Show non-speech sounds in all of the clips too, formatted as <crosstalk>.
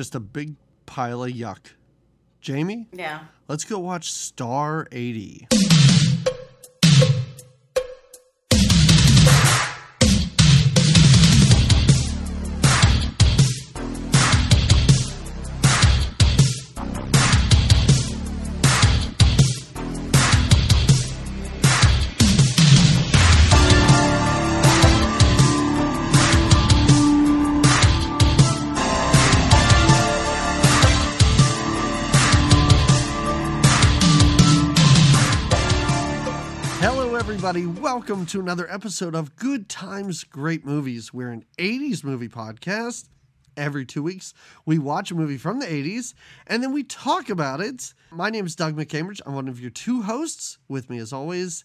just a big pile of yuck. Jamie, Yeah. let's go watch Star 80. Everybody. Welcome to another episode of Good Times, Great Movies. We're an 80s movie podcast. Every two weeks, we watch a movie from the 80s and then we talk about it. My name is Doug McCambridge. I'm one of your two hosts. With me, as always,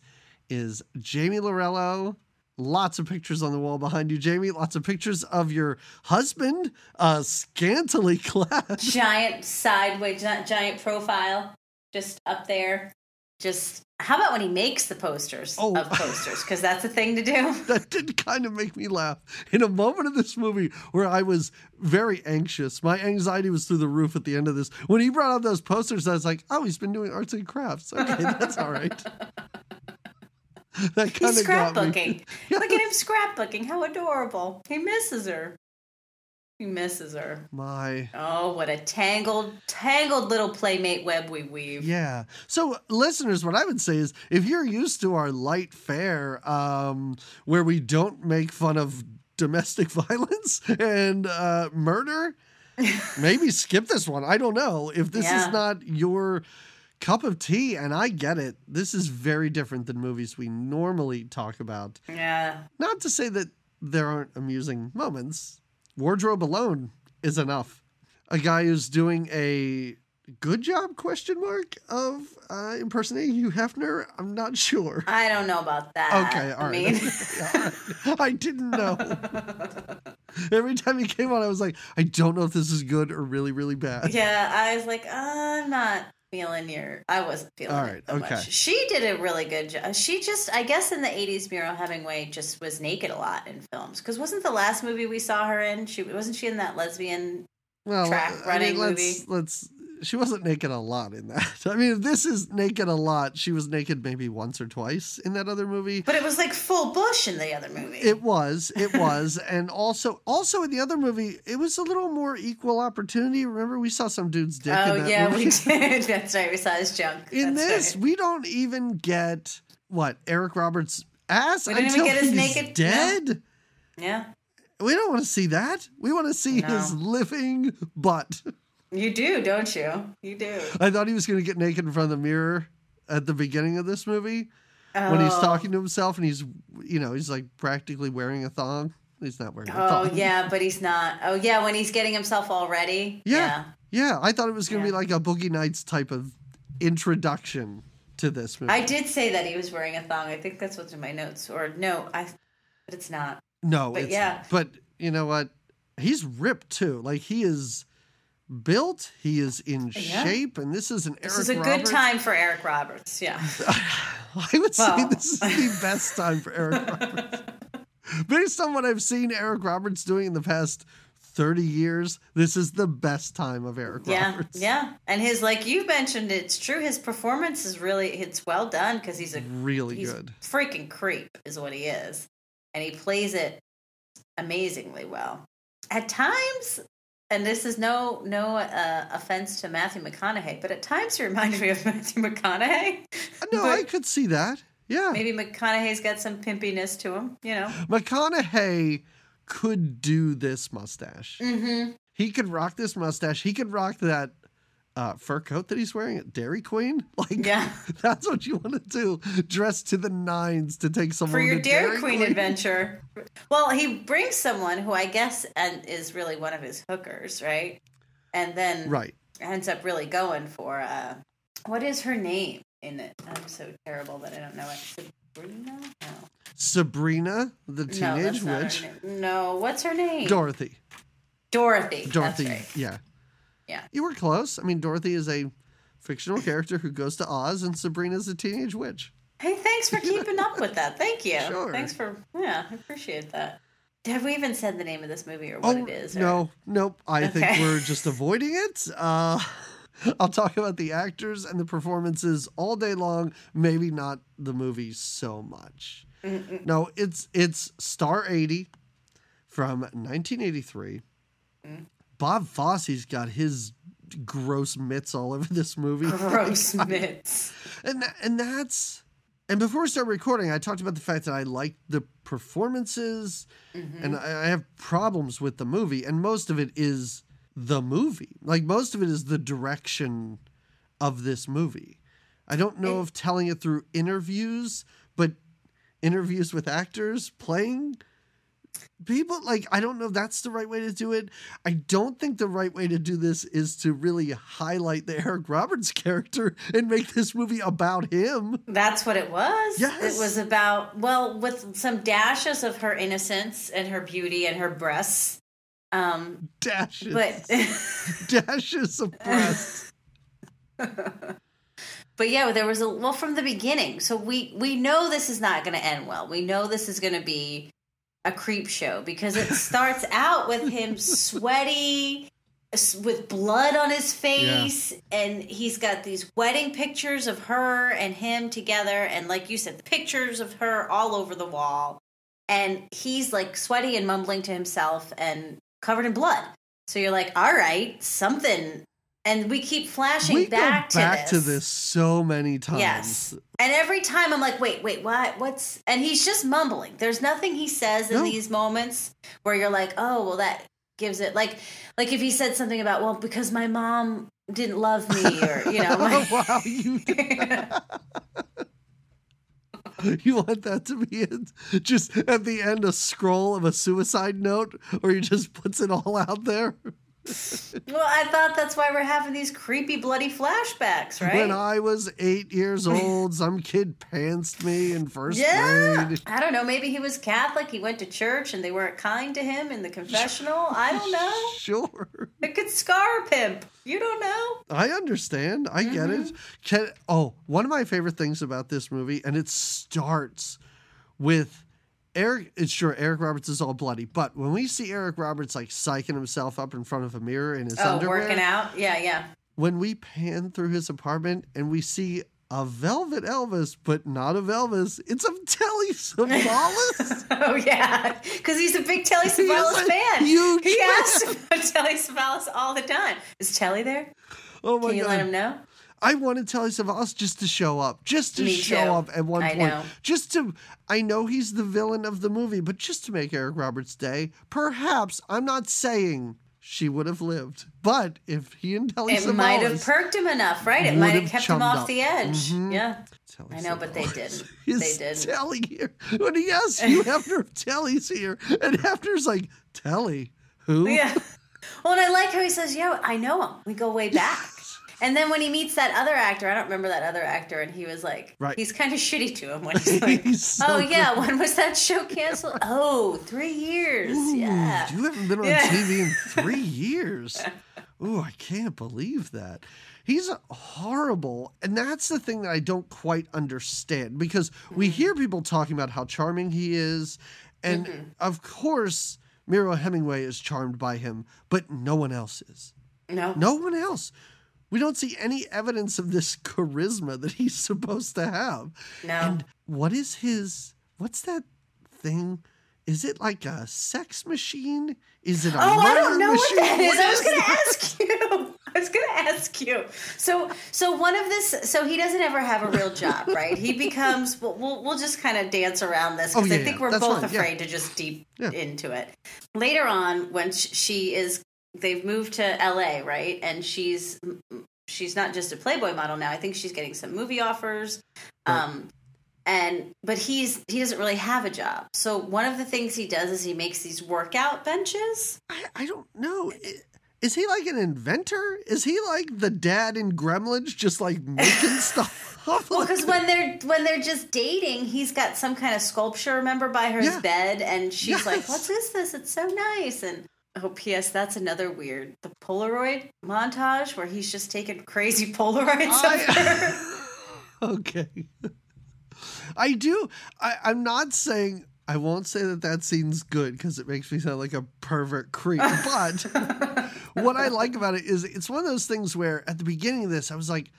is Jamie Lorello. Lots of pictures on the wall behind you, Jamie. Lots of pictures of your husband, uh, scantily clad. <laughs> Giant sideways, gi- giant profile, just up there. Just how about when he makes the posters Oh. of posters? Because that's a thing to do. <laughs> that did kind of make me laugh in a moment of this movie where I was very anxious. My anxiety was through the roof at the end of this. When he brought out those posters, I was like, "Oh, he's been doing arts and crafts. Okay, <laughs> that's all right." that kind He's of got me. scrapbooking. <laughs> Look at him scrapbooking. How adorable. He misses her. He misses her. My Oh, what a tangled, tangled little playmate web we weave. yeah. So, listeners, what I would say is, if you're used to our light fare, um, where we don't make fun of domestic <laughs> violence and uh, murder, <laughs> maybe skip this one. I don't know. If this Yeah. is not your cup of tea, and I get it, this is very different than movies we normally talk about. Yeah. Not to say that there aren't amusing moments. Wardrobe alone is enough. A guy who's doing a good job question mark of uh, impersonating Hugh Hefner. I'm not <laughs> sure. I don't know about that. Okay, all I mean, <laughs> Yeah, all right. I didn't know. <laughs> Every time he came on, I was like, I don't know if this is good or really, really bad. yeah, I was like, uh, I'm not feeling your. I wasn't feeling All it right, so okay. much. She did a really good job. She just, I guess, in the '80s, Mariel Hemingway just was naked a lot in films. Because wasn't the last movie we saw her in? She wasn't she in that lesbian? well, track I mean, running let's, let's. She wasn't naked a lot in that. <laughs> I mean, if this is naked a lot, she was naked maybe once or twice in that other movie. But it was like full bush in the other movie. It was, it <laughs> was, and also, also in the other movie, it was a little more equal opportunity. Remember, we saw some dude's dick. oh in that yeah, movie? we did. <laughs> That's right. We saw his junk. In That's this, right. we don't even get what Eric Roberts' ass We didn't even until get his he's naked- dead. yeah, We don't want to see that. We want to see No. his living butt. You do, don't you? You do. I thought he was going to get naked in front of the mirror at the beginning of this movie when he's Oh. talking to himself, and he's, you know, he's like practically wearing a thong. He's not wearing a Oh thong. Oh, yeah, but he's not. Oh yeah, when he's getting himself all ready. Yeah. Yeah, I thought it was going to be like a Boogie Nights type of introduction to this movie. I did say that he was wearing a thong. I think that's what's in my notes. Or no, I. But it's not. no, but it's, yeah. But you know what? He's ripped too. Like he is built. He is in Yeah. shape, and this is an This Eric This is a Roberts. good time for Eric Roberts. Yeah. <laughs> I would say this is the <laughs> best time for Eric Roberts. <laughs> Based on what I've seen Eric Roberts doing in the past 30 years, this is the best time of Eric Yeah, Roberts. yeah, and his like you mentioned, it's true. His performance is really it's well done because he's a Really he's good. freaking creep is what he is, and he plays it amazingly well. At times, and this is no no uh, offense to Matthew McConaughey, but at times he reminds me of <laughs> Matthew McConaughey. No, But I could see that. Yeah. maybe McConaughey's got some pimpiness to him, you know. McConaughey could do this mustache. Mm-hmm. He could rock this mustache. He could rock that uh, fur coat that he's wearing at Dairy Queen. <laughs> Like, Yeah. <laughs> that's what you want to do. Dress to the nines to take someone for your to Dairy, Queen, adventure. Well, he brings someone who I guess and is really one of his hookers, right? And then Right. ends up really going for uh, what is her name in it? I'm so terrible that I don't know it. Sabrina? No, Sabrina, the teenage her witch. No, what's her name? Dorothy. Dorothy. Dorothy. Right. Yeah. Yeah. You were close. I mean, Dorothy is a fictional character who goes to Oz, and Sabrina's a teenage witch. Hey, thanks for <laughs> keeping up with that. Thank you. Sure. Thanks for yeah, I appreciate that. Have we even said the name of this movie or what oh it is? Or? no, nope. I think we're just <laughs> avoiding it. Uh, <laughs> I'll talk about the actors and the performances all day long. Maybe not the movie so much. Mm-mm. No, it's it's Star 80 from 1983. Mm. Bob Fosse's got his gross mitts all over this movie. Gross <laughs> mitts. and and that's and before we start recording, I talked about the fact that I like the performances Mhm. and I, I have problems with the movie, and most of it is the movie. Like most of it is the direction of this movie. I don't know It- if telling it through interviews, but interviews with actors playing people like I don't know if that's the right way to do it. I don't think the right way to do this is to really highlight the Eric Roberts character and make this movie about him. That's what it was. Yes. It was about, well, with some dashes of her innocence and her beauty and her breasts. Um, Dashes, but <laughs> dashes of breasts <laughs> but yeah, there was a well from the beginning. So we we know this is not going to end well. We know this is going to be a creep show because it starts <laughs> out with him sweaty with blood on his face and he's got these wedding pictures of her and him together and like you said pictures of her all over the wall. And he's like sweaty and mumbling to himself and covered in blood. So you're like all right something and we keep flashing we back, go back to, to this so many times. Yes. And every time I'm like, wait, wait, what? What's. And he's just mumbling. There's nothing he says in No. these moments where you're like, oh, well, that gives it. Like, like if he said something about, well, because my mom didn't love me, or, you know, <laughs> oh, like, wow, you <laughs> you want that to be it? Just at the end, a scroll of a suicide note, or he just puts it all out there. <laughs> well, I thought that's why we're having these creepy, bloody flashbacks, right? When I was eight years old, some kid pantsed me in first yeah. grade. I don't know. Maybe he was Catholic. He went to church and they weren't kind to him in the confessional. I don't know. <laughs> Sure, It could scar a pimp. You don't know. I understand. I get it. Mm-hmm. Can, oh, one of my favorite things about this movie, and it starts with Eric. It's sure Eric Roberts is all bloody, but when we see Eric Roberts like psyching himself up in front of a mirror in his Oh, underwear, working out? Yeah, yeah. when we pan through his apartment and we see a Velvet Elvis, but not of Elvis, it's a Telly <laughs> Savalas. Oh yeah, because he's a big Telly <laughs> Savalas fan. huge he fan. asks about Telly Savalas all the time. Is Telly there? oh my god. Can you god! let him know? I wanted Telly Savalas just to show up, just to Me show too. up at one I point, know. just to. I know he's the villain of the movie, but just to make Eric Roberts' day. Perhaps I'm not saying she would have lived, but if he and Telly It Savalas, might have perked him enough, right? It might have kept him off up. the edge. Mhm. Yeah, Telly I know, but they didn't. <laughs> is They didn't. Telly here. When he asks you, <laughs> if Telly's here, and Hefner's like, Telly, who? yeah. <laughs> Well, and I like how he says, "Yo, I know him. We go way back." And then when he meets that other actor, I don't remember that other actor, and he was like, Right. he's kind of shitty to him when <laughs> he's like, He's so "Oh yeah, when was that show canceled? Oh, three years. Ooh, yeah." You haven't been on Yeah. TV in <laughs> three years. Ooh, I can't believe that. He's horrible. And that's the thing that I don't quite understand because we hear people talking about how charming he is. And Mm-hmm. of course, Mariel Hemingway is charmed by him, but no one else is. No. No one else. We don't see any evidence of this charisma that he's <laughs> supposed to have. No. And what is his what's that thing? Is it like a sex machine? Is it a Oh, I don't know machine? what that is. I was going to ask you. <laughs> I was going to ask you. So, so one of this. So he doesn't ever have a real job, right? He <laughs> becomes. We'll we'll, we'll just kind of dance around this because Oh, yeah, I think yeah. we're That's both fine, yeah. afraid to just deep Yeah. into it. Later on, when she is, they've moved to L.A. right, and she's she's not just a Playboy model now. I think she's getting some movie offers. Right. Um, and but he's he doesn't really have a job. So one of the things he does is he makes these workout benches. I, I don't know. Is he like an inventor? Is he like the dad in Gremlins, just like <laughs> making stuff? Well, because when they're when they're just dating, he's got some kind of sculpture, remember, by her bed, and she's like, "What is this? It's so nice." And oh, P.S. That's another weird the Polaroid montage where he's just taking crazy <laughs> Polaroids of her. I, <laughs> okay. I do. I, I'm not saying I won't say that that scene's good because it makes me sound like a pervert creep. But <laughs> what I like about it is it's one of those things where at the beginning of this, I was like,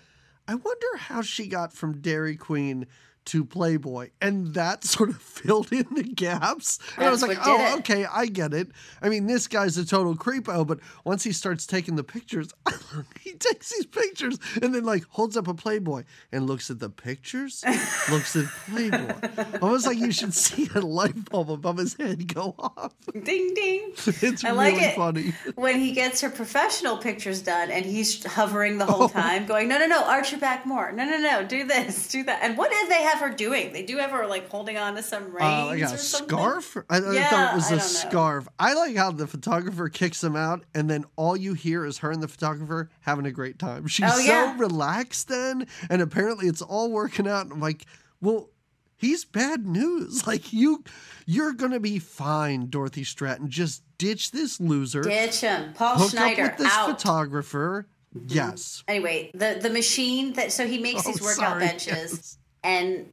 I wonder how she got from Dairy Queen to Playboy, and that <laughs> sort of filled in the gaps. And I was like, oh, it. okay, I get it. I mean, this guy's a total creepo, but once he starts taking the pictures, <laughs> he takes these pictures and then like holds up a Playboy and looks at the pictures, looks at Playboy. Almost like you should see a light bulb above his head go off. <laughs> Ding ding. It's I really like it. funny. when he gets her professional pictures done and he's hovering the whole Oh. time going no no no arch your back more no no no do this do that and what did they have her doing they do have her like holding on to some reins Uh, like a scarf? I, I Yeah, thought it was a scarf. I like how the photographer kicks him out, and then all you hear is her and the photographer having a great time. She's Oh, so yeah. relaxed then, and apparently it's all working out. I'm like, well, he's bad news. <laughs> Like you, you're gonna be fine, Dorothy Stratten. Just ditch this loser. ditch him paul hook Snider up with this out photographer. Yes. anyway the the machine that so he makes <laughs> Oh, these workout sorry, benches yes. And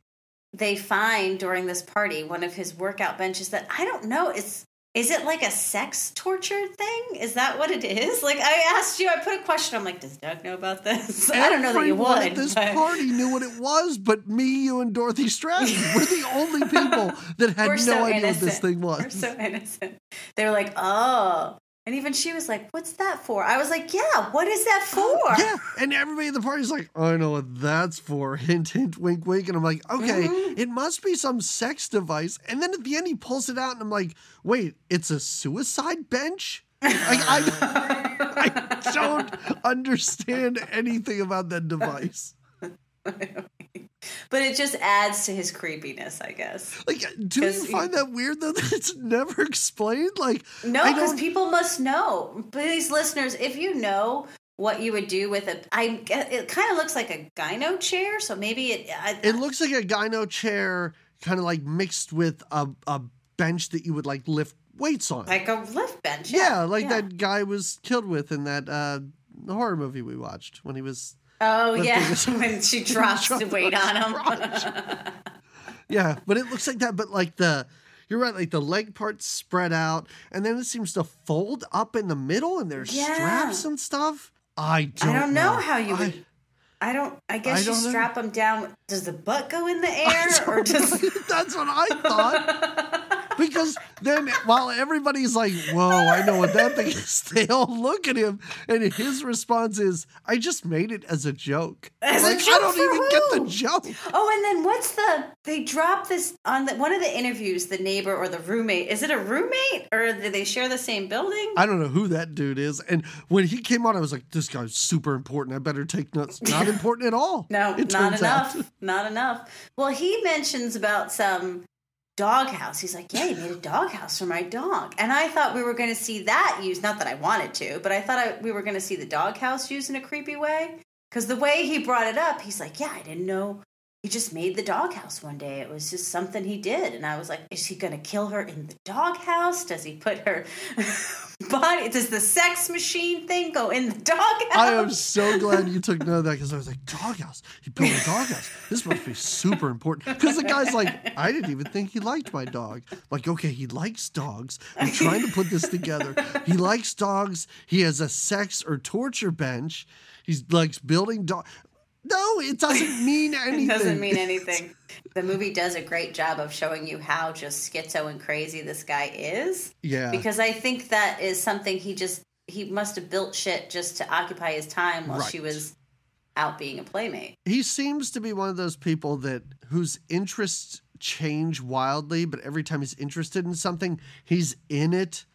they find during this party one of his workout benches that I don't know is is it like a sex torture thing? Is that what it is? Like I asked you, I put a question. I'm like, does Doug know about this? <laughs> I don't know that you would. At this but party knew what it was, but me, you, and Dorothy Stratten. <laughs> We're the only people that had We're no so idea what this thing was. We're so innocent. They were like, oh. And even she was like, what's that for? I was like, yeah, what is that for? Yeah, and everybody at the party's like, I know what that's for. <laughs> Hint, hint, wink, wink. And I'm like, okay, Mhm. it must be some sex device. And then at the end, he pulls it out, and I'm like, wait, it's a suicide bench? Like, I, I <laughs> don't understand anything about that device. <laughs> But it just adds to his creepiness, I guess. Like, do you find that weird though <laughs> that it's never explained? Like, No, because people must know. Please, listeners, if you know what you would do with a, I it kind of looks like a gyno chair, so maybe it. I, it looks like a gyno chair, kind of like mixed with a, a bench that you would like lift weights on. like a lift bench. Yeah, Yeah, like yeah. that guy was killed with in that uh, horror movie we watched when he was. Oh yeah, <laughs> when she <laughs> drops the weight on him. <laughs> Yeah, but it looks like that. But like the, you're right. Like the leg parts spread out, and then it seems to fold up in the middle, and there's Yeah. straps and stuff. I don't. I don't know how you I- would. I don't. I guess I you don't know. strap them down. Does the butt go in the air, or does? That's what I thought. Because then, while everybody's like, "Whoa, I know what that thing is," they all look at him, and his response is, "I just made it as a joke." As a like I don't even get the joke. Oh, and then what's the? They drop this on the, one of the interviews. The neighbor or the roommate? Is it a roommate or do they share the same building? I don't know who that dude is. And when he came on, I was like, "This guy's super important. I better take notes." Not <laughs> important at all. No, not enough. out. Not enough. Well, he mentions about some doghouse. He's like, "Yeah, he made a doghouse for my dog," and I thought we were going to see that used. Not that I wanted to, but I thought I, we were going to see the doghouse used in a creepy way. Because the way he brought it up, he's like, "Yeah, I didn't know." He just made the doghouse one day. It was just something he did, and I was like, "Is he going to kill her in the doghouse? Does he put her <laughs> body? Does the sex machine thing go in the doghouse?" I am so glad you took note of that because I was like, doghouse. He built a doghouse. This must be super important. Because the guy's like, I didn't even think he liked my dog. I'm like, okay, he likes dogs. I'm trying to put this together. He likes dogs. He has a sex or torture bench. He likes building dog. No, it doesn't <laughs> mean anything. It doesn't mean anything. the movie does a great job of showing you how just schizo and crazy this guy is. Yeah. Because I think that is something he just he must have built shit just to occupy his time while she was out being a playmate. he seems to be one of those people that whose interests change wildly, but every time he's interested in something, he's in it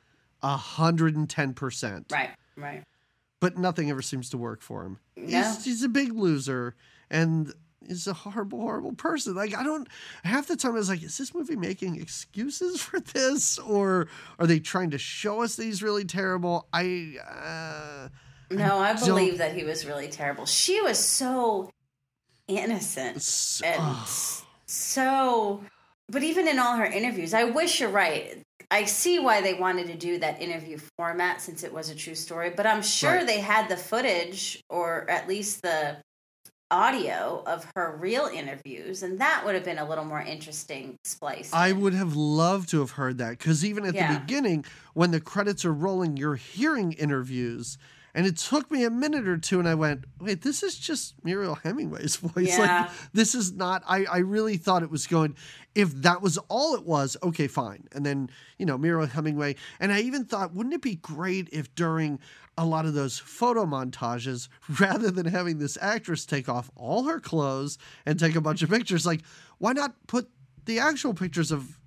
a hundred and ten percent. Right, right. But nothing ever seems to work for him. No. He's, he's a big loser and is a horrible, horrible person. Like I don't half the time I was like, is this movie making excuses <laughs> for this? Or are they trying to show us that he's really terrible? I uh No, I don't- believe that he was really terrible. She was so innocent s- and so but even in all her interviews i wish you're right i see why they wanted to do that interview format since it was a true story but i'm sure Right. they had the footage or at least the audio of her real interviews, and that would have been a little more interesting splice. I would have loved to have heard that because even at Yeah. the beginning, when the credits are rolling, you're hearing interviews. And it took me a minute or two, and I went, wait, this is just Mariel Hemingway's <laughs> voice. Yeah. Like, this is not, I, I really thought it was going, if that was all it was, okay, fine. And then, you know, Mariel Hemingway. And I even thought, wouldn't it be great if during a lot of those photo montages, <laughs> rather than having this actress take off all her clothes and take a bunch of pictures, like, why not put the actual pictures of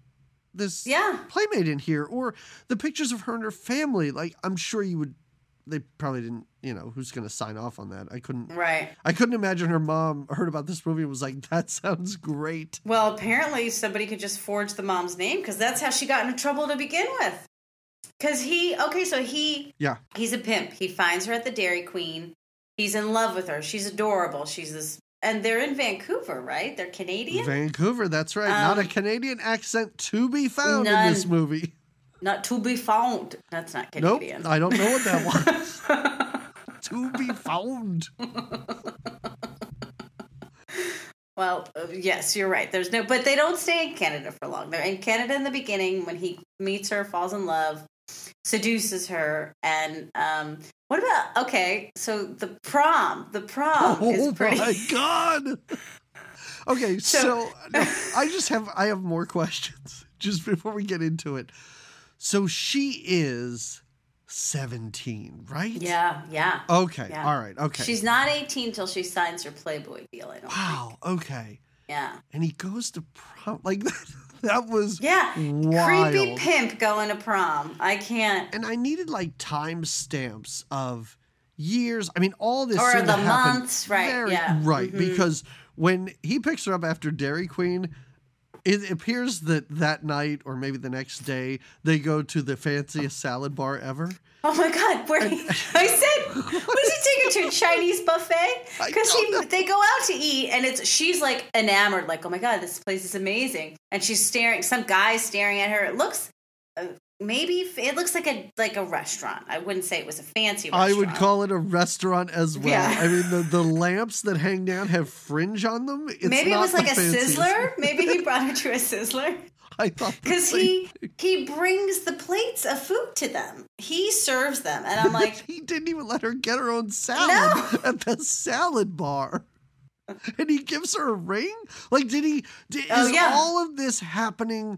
this Yeah. playmate in here or the pictures of her and her family like i'm sure you would they probably didn't you know who's going to sign off on that i couldn't Right. i couldn't imagine her mom heard about this movie and was like that sounds great Well, apparently somebody could just forge the mom's name because that's how she got into trouble to begin with. Because he, okay, so he, yeah he's a pimp. He finds her at the Dairy Queen. He's in love with her. She's adorable. She's this, and they're in Vancouver, right? They're Canadian. vancouver that's right not a Um, canadian accent to be found in this movie Not to be found. That's not Canadian. nope i don't know what that was <laughs> <laughs> to be found Well, uh, yes, you're right. There's no, but they don't stay in Canada for long. They're in Canada in the beginning when he meets her, falls in love, seduces her, and um, what about? Okay, so the prom, the prom oh is pretty. my <laughs> god okay so, So- no, i just have i have more questions just before we get into it so she is 17 right Yeah, yeah. okay Yeah. all right okay She's not 18 till she signs her Playboy deal. I don't wow okay. Yeah, and he goes to prom like that, <laughs> that was yeah. wild Creepy pimp going to prom. I can't. and i needed like time stamps of years i mean all this Or the months, right, very- yeah. right Mhm. because when he picks her up after dairy queen it appears that that night or maybe the next day they go to the fanciest salad bar ever Oh my god, where he, I said, what does he take her to a Chinese buffet? <laughs> Because they go out to eat and it's she's like enamored, like, oh my god, this place is amazing, and she's staring. Some guy's staring at her. It looks uh, maybe it looks like a like a restaurant. I wouldn't say it was a fancy. Restaurant. I would call it a restaurant as well. Yeah. I mean, the, the lamps that hang down have fringe on them. It's maybe it was like a fanciest. sizzler. Maybe he <laughs> brought her to a sizzler I thought because he thing. he brings the plates of food to them. He serves them, and I'm like, <laughs> he didn't even let her get her own salad No. <laughs> at the salad bar. And he gives her a ring? Like, did he? Did, Oh, is yeah. all of this happening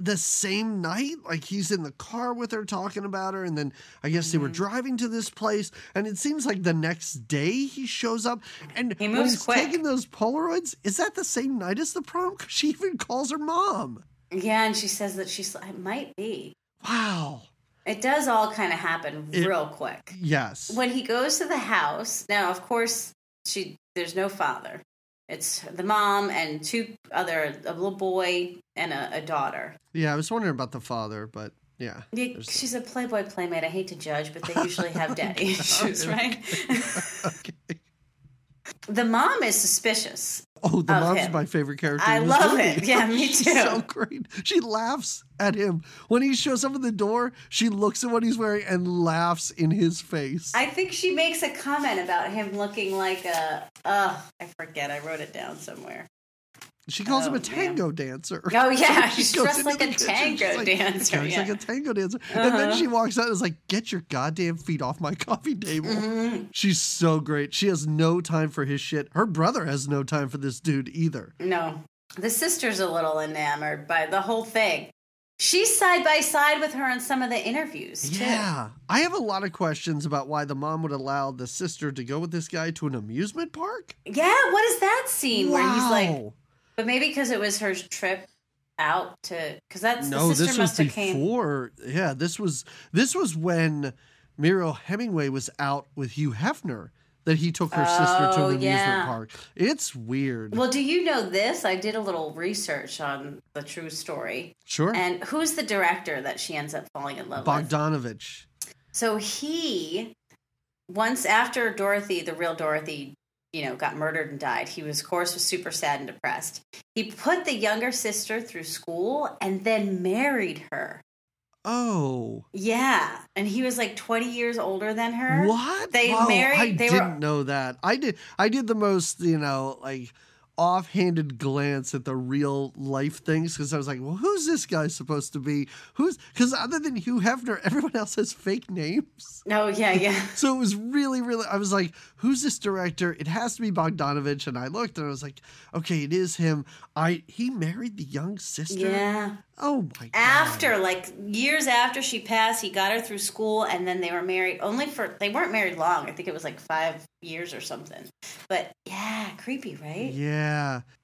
the same night? Like, he's in the car with her talking about her, and then I guess they were Mm-hmm. driving to this place, and it seems like the next day he shows up. And He moves he's quick. taking those Polaroids, is that the same night as the prom? 'Cause she even calls her mom. yeah, and she says that she's. It might be. Wow. It does all kind of happen It- real quick. Yes. When he goes to the house, now of course she there's no father. It's the mom and two other a little boy and a, a daughter. Yeah, I was wondering about the father, but yeah. Yeah, she's a Playboy playmate. I hate to judge, but they <laughs> usually have daddy <laughs> issues, right? <laughs> okay. the mom is suspicious. Oh, the mom's him. my favorite character. I love movie. it. Yeah, me <laughs> too. so great. She laughs at him when he shows up at the door. She looks at what he's wearing and laughs in his face. I think she makes a comment about him looking like a. Uh, I forget. I wrote it down somewhere. She calls him Oh, a tango dancer. Oh <laughs> yeah, She she's dressed like a tango like, dancer. "Yeah, She's Yeah. like a tango dancer. And then Uh-huh. she walks out and is like, get your goddamn feet off my coffee table. Mhm. She's so great. She has no time for his shit. Her brother has no time for this dude either. No, the sister's a little enamored by the whole thing. She's side by side with her in some of the interviews too. Yeah. I have a lot of questions about why the mom would allow the sister to go with this guy to an amusement park. Yeah, what is that scene where he's like, Wow. But maybe because it was her trip out to, because that's no, the sister this was must have came. before. Yeah, this was this was when Mariel Hemingway was out with Hugh Hefner that he took her sister to Oh, an amusement yeah. park. It's weird. Well, do you know this? I did a little research on the true story. sure. And who's the director that she ends up falling in love with? Bogdanovich. So he, once after Dorothy, the real Dorothy, you know, got murdered and died, he was, of course, was super sad and depressed. He put the younger sister through school and then married her. Oh, Yeah, and he was like 20 years older than her. what? They married- I they were- didn't know that. I did. I did the most, you know, like offhanded glance at the real life things because I was like, well, who's this guy supposed to be? Who's because other than Hugh Hefner, <laughs> everyone else has fake names. Oh yeah, yeah. <laughs> So it was really, really. I was like, "Who's this director?" It has to be Bogdanovich, and I looked, and I was like, "Okay, it is him." I he married the young sister. Yeah. Oh my god. After like years after she passed, he got her through school, and then they were married. Only for they weren't married long. I think it was like five years or something. But yeah, creepy, right? Yeah,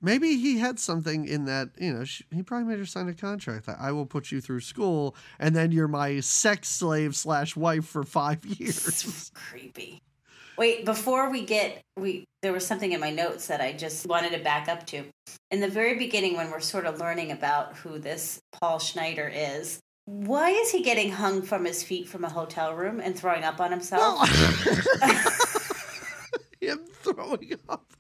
maybe he had something in that. You know, she, he probably made her sign a contract. That I will put you through school, and then you're my sex slave slash wife for five <laughs> years. creepy. Wait, before we get we there was something in my notes that I just wanted to back up to. In the very beginning when we're sort of learning about who this Paul Snider is, why is he getting hung from his feet from a hotel room and throwing up on himself? <laughs> <laughs> him throwing up.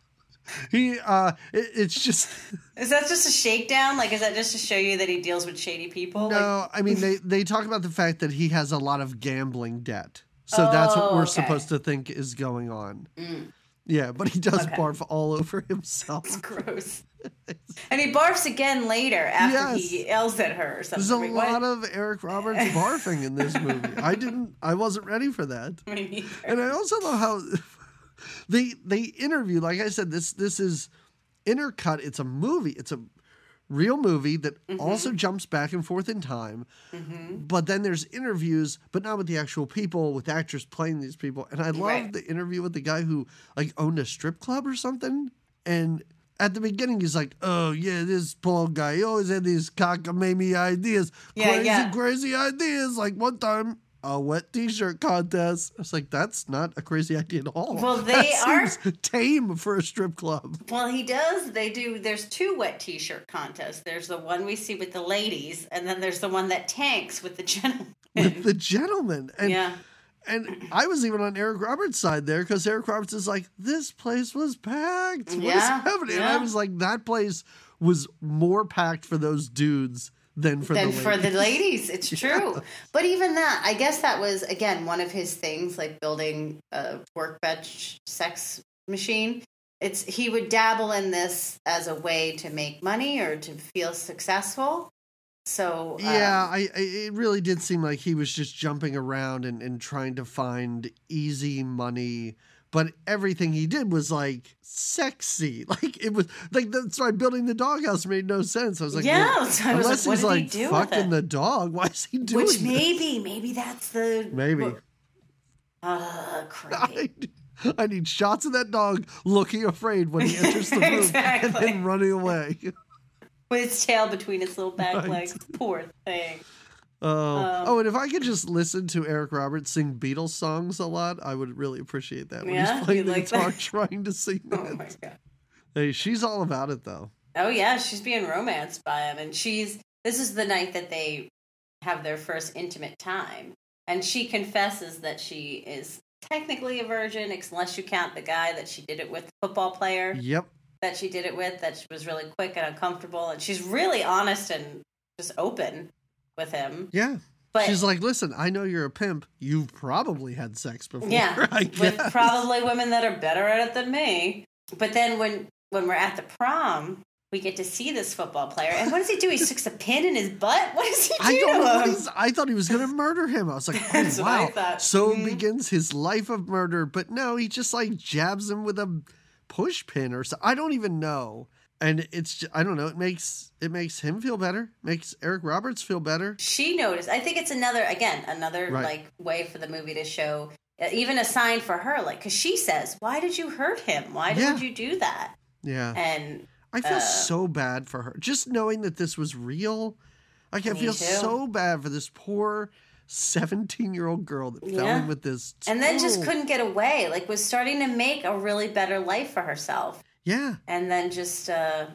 He, uh, it, it's just <laughs> Is that just a shakedown? Like is that just to show you that he deals with shady people? Like, no. I mean, they they talk about the fact that he has a lot of gambling debt, so that's what Oh, we're okay. supposed to think is going on. Mm. Yeah, but he does Okay. barf all over <laughs> himself. it's gross. <laughs> and he barfs again later after Yes. he yells at her or something. There's a what? lot of Eric Roberts barfing in this movie. I didn't. I wasn't ready for that. And I also love how they they interview. Like I said, this this is intercut. It's a movie. It's a real movie that Mm-hmm. also jumps back and forth in time. But then there's interviews, but not with the actual people, with actors playing these people. And I love Right. the interview with the guy who like owned a strip club or something. And at the beginning, he's like, "Oh yeah, this Paul guy. He always had these cockamamie ideas, Yeah, crazy, yeah. crazy ideas. Like one time, a wet T-shirt contest. I was like, that's not a crazy idea at all. Well, they That are- <laughs> tame for a strip club. Well, he does. They do. There's two wet T-shirt contests. There's the one we see with the ladies, and then there's the one that tanks with the gentlemen. With the gentleman, and yeah, and I was even on Eric Roberts' side there because Eric Roberts is like, this place was packed. What is Yeah, happening? And I was like, that place was more packed for those dudes than for than the for the ladies. ladies. It's <laughs> true. But even that, I guess that was again one of his things, like building a workbench sex machine. It's he would dabble in this as a way to make money or to feel successful. So um, Yeah, I, I it really did seem like he was just jumping around and, and trying to find easy money. But everything he did was like sexy. <laughs> Like it was like that's why building the doghouse made no sense. I was like, Yeah, well, I was unless like, what he's did he like do fucking the dog, <laughs> why is he doing which this? maybe maybe that's the Maybe. Uh. <laughs> I, I need shots of that dog looking afraid when he enters the room and then running away. with its tail between its little back Right. legs. Poor thing. Oh, Um, oh, and if I could just listen to Eric Roberts sing Beatles songs a lot, I would really appreciate that. When Yeah? he's playing the like guitar, that? <laughs> trying to sing Oh my god. Hey, she's all about it though. Oh yeah, she's being romanced by him, and she's. This is the night that they have their first intimate time, and she confesses that she is technically a virgin, unless you count the guy that she did it with, the football player Yep. that she did it with, that she was really quick and uncomfortable, and she's really honest and just open with him. Yeah. But she's like, listen, I know you're a pimp. You've probably had sex before. Yeah, <laughs> with probably women that are better at it than me. But then when when we're at the prom, we get to see this football player, and what does he do? He sticks a <laughs> pin in his butt. What does he do I don't know to what him? he's. I thought he was going to murder him. I was like, <laughs> oh what wow. So Mhm. begins his life of murder. But no, he just like jabs him with a push pin or so. I don't even know. And it's I don't know. It makes it makes him feel better. Makes Eric Roberts feel better. She noticed. I think it's another again another Right. like way for the movie to show. uh, Even a sign for her, like, because she says, "Why did you hurt him? Why Yeah. did you do that?" Yeah. And I feel uh, so bad for her. Just knowing that this was real, like I feel too. so bad for this poor seventeen-year-old girl that fell Yeah. in with this. and then just couldn't get away. Like, was starting to make a really better life for herself, Yeah, and then just uh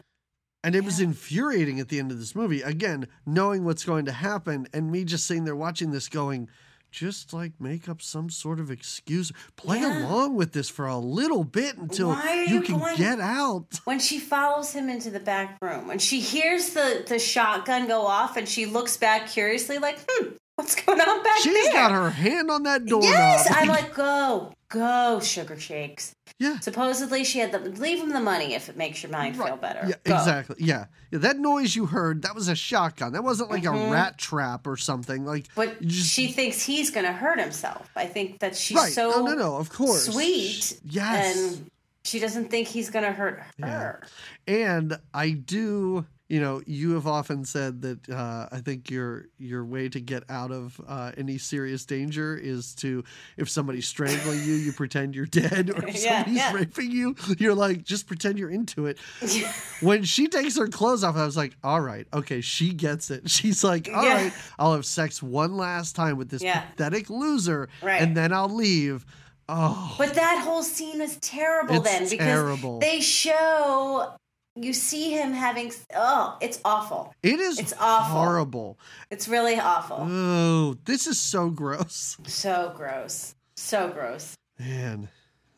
and it was infuriating at the end of this movie. Again, knowing what's going to happen, and me just sitting there watching this, going, just like make up some sort of excuse, play Yeah. along with this for a little bit until you, you can going- get out. when she follows him into the back room, when she hears the the shotgun go off, and she looks back curiously, like, "Hmm, What's going on back She's there? She's got her hand on that door. Yes, I'm like, go, go, sugar shakes. yeah. Supposedly, she had the leave him the money if it makes your mind feel better. Yeah, Go. exactly. Yeah. yeah. That noise you heard, that was a shotgun. That wasn't like Mhm. a rat trap or something. Like But just- she thinks he's going to hurt himself. I think that she's right. so no, no, no, of course. sweet, Yes. and she doesn't think he's going to hurt Yeah. her. And I do, you know, you have often said that uh, I think your your way to get out of uh, any serious danger is to, if somebody's strangling you, you pretend you're dead, or <laughs> if Yeah, somebody's yeah. raping you, you're like, just pretend you're into it. <laughs> When she takes her clothes off, I was like, all right, okay, she gets it. <laughs> She's like, all Yeah. right, I'll have sex one last time with this pathetic loser, Right. and then I'll leave. Oh, But that whole scene was terrible It's then because terrible. they show you see him having oh, it's awful. it is It's awful. horrible. It's really awful. Oh, this is so gross. So gross. So gross. Man.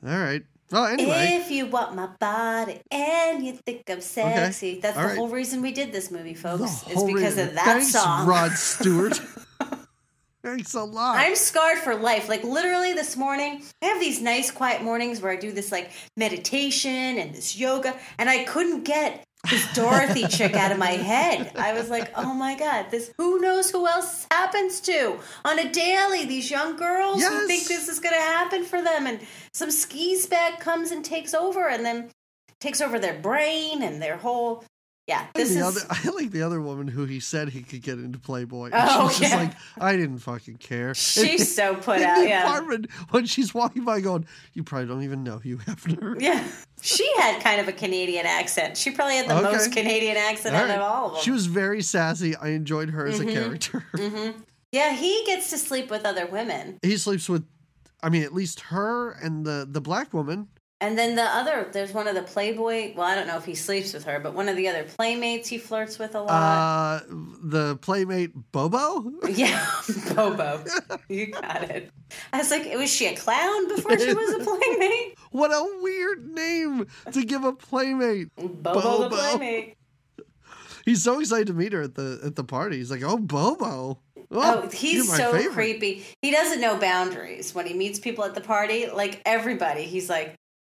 All right. Well, anyway. If you want my body and you think I'm sexy, that's All the right. whole reason we did this movie, folks. It's because of that Thanks, song. Rod Stewart. <laughs> Thanks a lot. I'm scarred for life. Like literally this morning, I have these nice quiet mornings where I do this like meditation and this yoga, and I couldn't get this Dorothy <laughs> chick out of my head. I was like, oh my god, this who knows who else happens to on a daily. These young girls Yes. who think this is gonna happen for them, and some skis bag comes and takes over, and then takes over their brain and their whole. Yeah, this the is. other, <laughs> I like the other woman who he said he could get into Playboy. And Oh, she's just yeah. like, I didn't fucking care. <laughs> She's so <laughs> put out. the Yeah. apartment when she's walking by, going, "You probably don't even know Hugh Hefner." Yeah. She had kind of a Canadian accent. She probably had the Okay. most Canadian accent All out of all of them. She was very sassy. I enjoyed her as a Mhm. character. hmm Yeah, he gets to sleep with other women. he sleeps with, I mean, at least her and the the black woman. And then the other, there's one of the Playboy, well, I don't know if he sleeps with her, but one of the other playmates he flirts with a lot. Uh, the playmate Bobo. <laughs> yeah, Bobo. you got it. I was like, was she a clown before she was a <laughs> playmate? What a weird name to give a playmate. Bobo, the playmate. He's so excited to meet her at the at the party. He's like, "Oh, Bobo." Oh, he's so favorite." creepy. He doesn't know boundaries when he meets people at the party. Like everybody, he's like,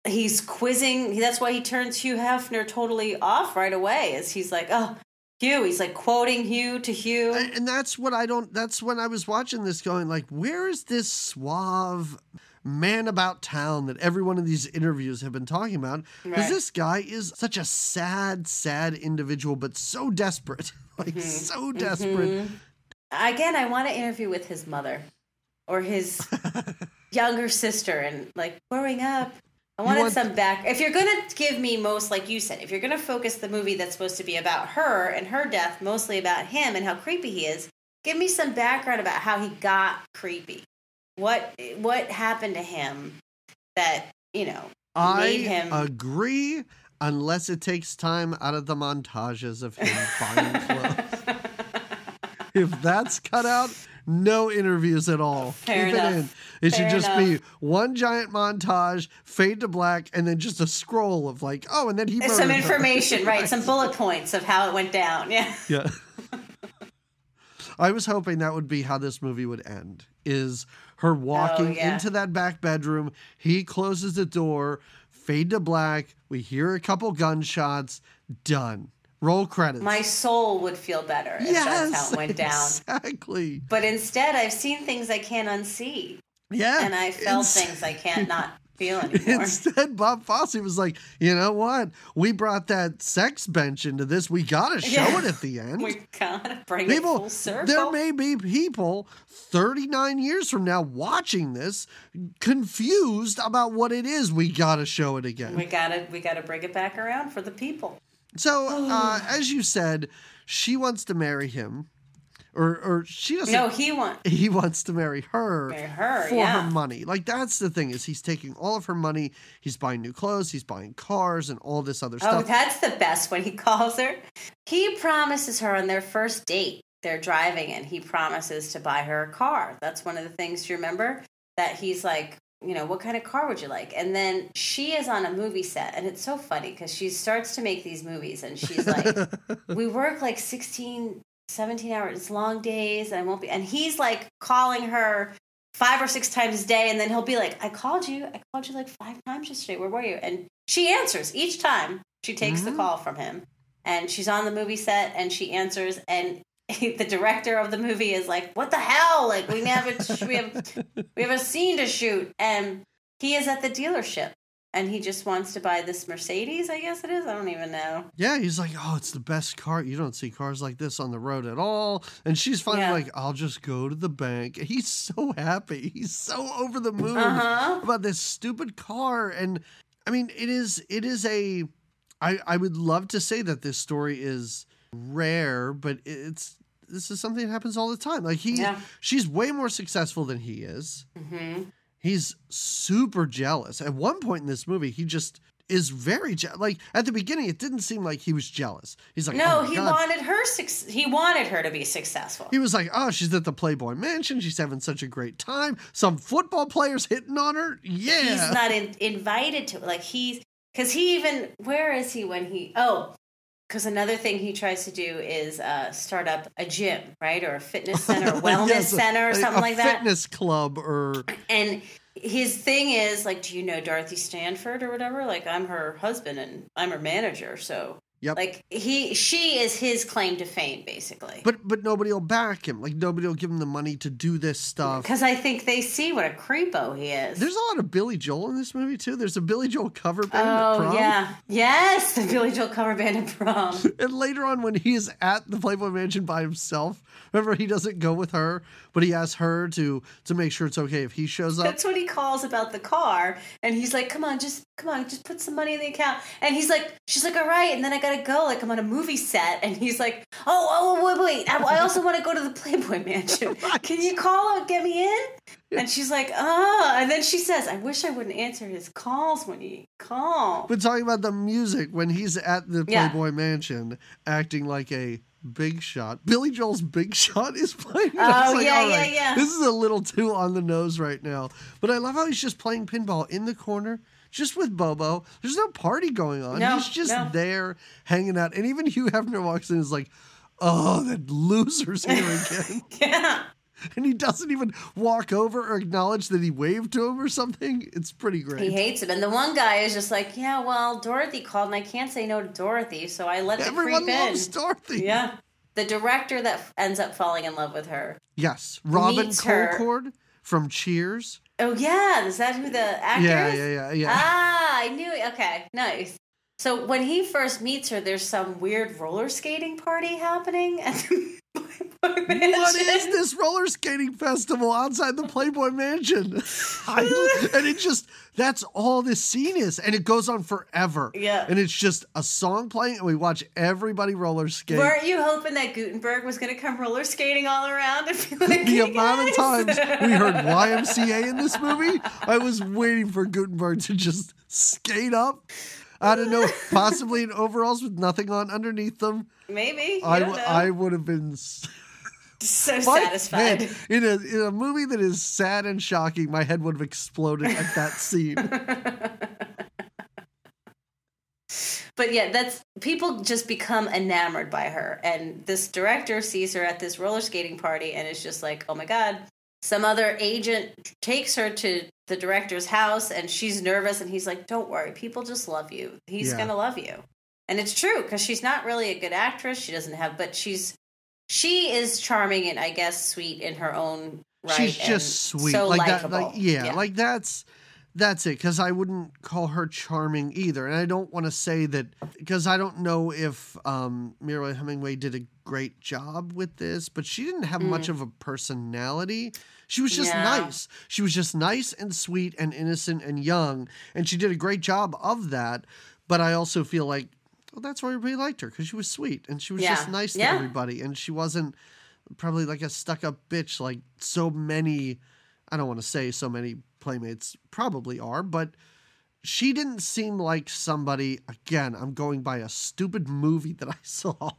he's quizzing. That's why he turns Hugh Hefner totally off right away. Is he's like, oh, Hugh. He's like quoting Hugh to Hugh. And that's what I don't. That's when I was watching this, going like, "Where is this suave man about town that every one of these interviews have been talking about?" Because Right. this guy is such a sad, sad individual, but so desperate, <laughs> like so desperate. Mhm. Again, I want to interview with his mother or his <laughs> younger sister and like growing up. I wanted want- some back. If you're gonna give me most, like you said, if you're gonna focus the movie that's supposed to be about her and her death, mostly about him and how creepy he is, give me some background about how he got creepy. What what happened to him that you know I made him? agree, unless it takes time out of the montages of him buying <laughs> clothes. if that's cut out, no interviews at all. <laughs> Fair Keep enough. it in. It should Fair just be one giant montage, fade to black, and then just a scroll of like, oh, and then he some murdered her. information, right? <laughs> Some bullet points of how it went down. Yeah. Yeah. I was hoping that would be how this movie would end. Is her walking Oh, yeah. into that back bedroom, he closes the door, fade to black, we hear a couple gunshots, done. Roll credits. My soul would feel better if yes, that's how it went down. Exactly. But instead, I've seen things I can't unsee, Yeah. and I felt Ins- things I can't <laughs> not feel anymore. Instead, Bob Fosse was like, you know what? We brought that sex bench into this. We got to show Yeah. it at the end. <laughs> we gotta bring it People, full circle. there may be people 39 years from now watching this confused about what it is. We got to show it again. we gotta we gotta bring it back around for the people. So, uh, as you said, she wants to marry him, or or she doesn't. No, he want he wants to marry her, Marry her, for yeah. her money. Like that's the thing is he's taking all of her money. He's buying new clothes. He's buying cars and all this other Oh, stuff. Oh, that's the best when he <laughs> calls her. He promises her on their first date. They're driving and he promises to buy her a car. That's one of the things you remember that he's like, you know, what kind of car would you like? And then she is on a movie set and it's so funny because she starts to make these movies and she's like, <laughs> we work like 16 17 hours long days and I won't be and he's like calling her five or six times a day and then he'll be like, I called you. I called you like five times yesterday. Where were you? And she answers each time she takes Mhm. the call from him. And she's on the movie set and she answers and <laughs> the director of the movie is like, "What the hell? Like we have a <laughs> we have we have a scene to shoot." And he is at the dealership and he just wants to buy this Mercedes, I guess it is. I don't even know. Yeah, he's like, oh, it's the best car. You don't see cars like this on the road at all. And she's finally Yeah. like, I'll just go to the bank. <laughs> He's so happy. He's so over the moon Uh-huh. about this stupid car. And I mean, it is it is a I I would love to say that this story is rare, but it's this is something that happens all the time. Like he Yeah. she's way more successful than he is. Mhm. He's super jealous. At one point in this movie, he just is very je- like at the beginning it didn't seem like he was jealous. He's like, No, "Oh he God." wanted her suc- he wanted her to be successful. He was like, "Oh, she's at the Playboy Mansion. She's having such a great time. Some football players hitting on her. Yeah, He's not in, invited to like he's cuz he even where is he when he Oh, cuz another thing he tries to do is uh start up a gym, right? Or a fitness <laughs> center, wellness Yes, center or a- something a like that. Fitness club or And his thing is like, do you know Dorothy Stanford or whatever? Like, I'm her husband and I'm her manager. So, Yep. like, he, she is his claim to fame, basically. but but nobody will back him. Like nobody will give him the money to do this stuff. Because I think they see what a creepo he is. There's a lot of Billy Joel in this movie too. There's a Billy Joel cover band at oh prom. yeah, yes, the Billy Joel cover band at prom. <laughs> And later on, when he is at the Playboy Mansion by himself, remember he doesn't go with her, but he asks her to to make sure it's okay if he shows up. That's what he calls about the car, and he's like, "Come on, just come on, just put some money in the account." And he's like, "She's like, all right," and then I gotta go, like I'm on a movie set, and he's like, "Oh, oh, oh wait, wait, I, I also want to go to the Playboy <laughs> Mansion. Can you call and get me in?" And she's like, "Oh," and then she says, "I wish I wouldn't answer his calls when he call." But talking about the music when he's at the Yeah. Playboy Mansion acting like a big shot. Billy Joel's Big Shot is <laughs> playing. Oh, yeah, all yeah, yeah. This is a little too on the nose right now. But I love how he's just playing pinball in the corner, just with Bobo. There's no party going on. No, he's just no. there hanging out. And even Hugh Hefner walks in and is like, oh, that loser's here again. <laughs> yeah. <laughs> and he doesn't even walk over or acknowledge that he waved to him or something. It's pretty great. He hates him, and the one guy is just like, "Yeah, well, Dorothy called, and I can't say no to Dorothy, so I let the Everyone creep loves in." Dorothy. Yeah. The director that ends up falling in love with her. Yes, Robin. Colcord from Cheers. Oh yeah, is that who the actor Yeah, is? yeah, yeah, yeah. Ah, I knew it. Okay, nice. So when he first meets her, there's some weird roller skating party happening <laughs> at the Mansion. What is this roller skating festival outside the Playboy Mansion? <laughs> I- and it just, that's all this scene is. And it goes on forever. Yeah. And it's just a song playing, and we watch everybody roller skate. Weren't you hoping that Guttenberg was going to come roller skating all around and be <laughs> like, the "Hey, amount of times we <laughs> heard YMCA in this movie, I was waiting for Guttenberg to just skate up. I don't know, possibly in overalls with nothing on underneath them. Maybe. I, w-. I would have been <laughs> so my satisfied. head- in a in a movie that is sad and shocking. My head would have exploded at that scene. <laughs> But yeah, that's people just become enamored by her. And this director sees her at this roller skating party and is just like, oh my God. Some other agent takes her to the director's house and she's nervous. And he's like, don't worry, people just love you. He's Yeah. going to love you. And it's true because she's not really a good actress. She doesn't have, but she's, she is charming and I guess sweet in her own right. She's just sweet, So like that. Like yeah, like that's that's it. Because I wouldn't call her charming either, and I don't want to say that because I don't know if um, Mariel Hemingway did a great job with this, but she didn't have much of a personality. She was just Mm. Yeah. nice. She was just nice and sweet and innocent and young, and she did a great job of that. But I also feel like. Well, that's why everybody liked her because she was sweet and she was just Yeah. nice to Yeah. everybody, and she wasn't probably like a stuck up bitch like so many I don't want to say so many playmates probably are, but she didn't seem like somebody again, I'm going by a stupid movie that <laughs> I saw.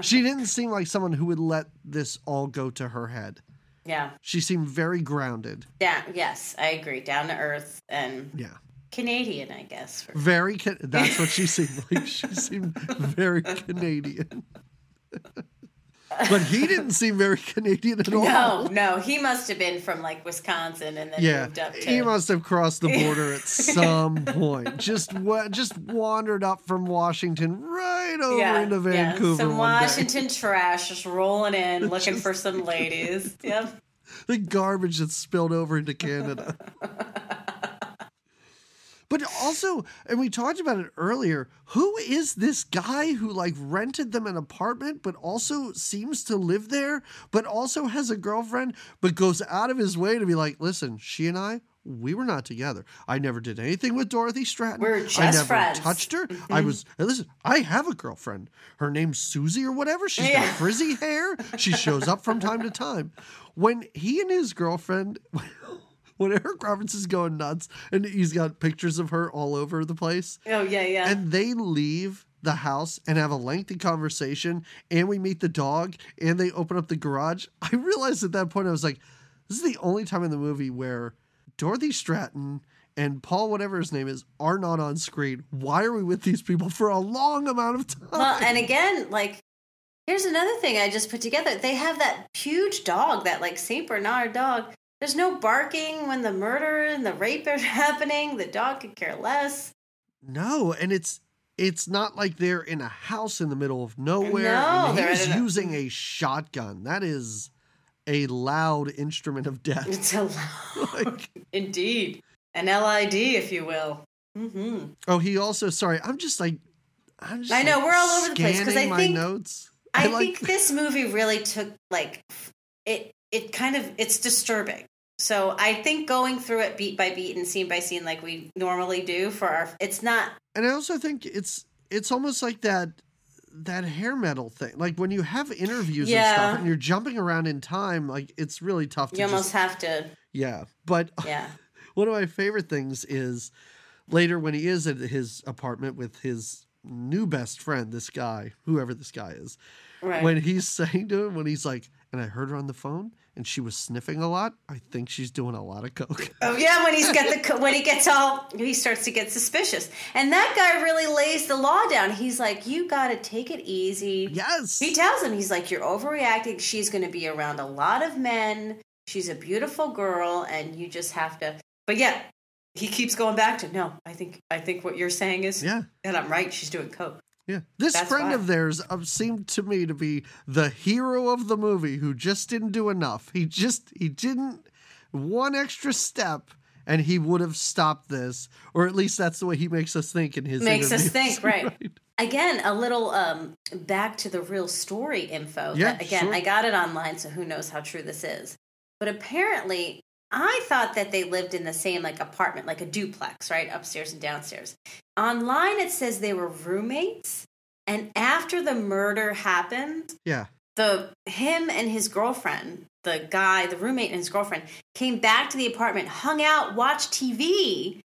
she didn't seem like someone who would let this all go to her head. Yeah. She seemed very grounded. Yeah. Yes, I agree. Down to earth and Yeah. Canadian, I guess. Very that's what she seemed like. She seemed very Canadian. but he didn't seem very Canadian at all. No, no, he must have been from like Wisconsin and then Yeah, moved up to. he must have crossed the border at <laughs> some point. Just just wandered up from Washington right over into Vancouver. Some one day. Washington trash just rolling in, <laughs> looking for some ladies. <laughs> Yep. the garbage that's spilled over into Canada. But also, and we talked about it earlier, who is this guy who like rented them an apartment but also seems to live there, but also has a girlfriend, but goes out of his way to be like, listen, she and I, we were not together. I never did anything with Dorothy Stratten. We're I never friends." Mm-hmm. touched her. I was listen, I have a girlfriend. Her name's Susie or whatever. She's got frizzy hair. She shows up from time to time. When he and his girlfriend <laughs> when <laughs> Eric Roberts is going nuts and he's got pictures of her all over the place, Oh yeah, yeah. and they leave the house and have a lengthy conversation, and we meet the dog, and they open up the garage. <laughs> I realized at that point I was like, this is the only time in the movie where Dorothy Stratten and Paul, whatever his name is, are not on screen. Why are we with these people for a long amount of time? well, and again, like here's another thing I just put together. They have that huge dog, that like Saint Bernard dog. There's no barking when the murder and the rape are <laughs> happening. The dog could care less. No, and it's it's not like they're in a house in the middle of nowhere. No, he's using a shotgun. That is a loud instrument of death. It's a loud, <laughs> Like- <laughs> indeed, an LID, if you will. Mm-hmm. oh, he also sorry. I'm just like I'm just I know, like, we're all over the place because I think- notes. I, like- think this movie really took like it. It kind of it's disturbing. So I think going through it beat by beat and scene by scene, like we normally do for our, it's not. and I also think it's it's almost like that that hair metal thing. Like when you have interviews and stuff and you're jumping around in time, like it's really tough to You just almost have to, yeah. But <laughs> yeah. one of my favorite things is later when he is at his apartment with his new best friend, this guy, whoever this guy is, Right. when he's <laughs> saying to him, when he's like, and I heard her on the phone and she was sniffing a lot, I think she's doing a lot of coke. <laughs> Oh yeah, when he's got the co- when he gets all he starts to get suspicious, and that guy really lays the law down. He's like, "You got to take it easy." yes. He tells him, he's like, You're overreacting. She's going to be around a lot of men. She's a beautiful girl, and you just have to. But yeah, he keeps going back to, No, I think I think what you're saying is, yeah. and I'm right. She's doing coke. Yeah. This That's friend why. of theirs uh, seemed to me to be the hero of the movie who just didn't do enough. He just, he didn't one extra step and he would have stopped this. Or at least that's the way he makes us think in his Makes us interviews. think, <laughs> right. Again, a little um, back to the real story info. Yeah, again, sure. I got it online, so who knows how true this is. But apparently, I thought that they lived in the same like apartment, like a duplex, right? Upstairs and downstairs. Online, it says they were roommates. And after the murder happened, Yeah. the him and his girlfriend, the guy, the roommate and his girlfriend, came back to the apartment, hung out, watched TV,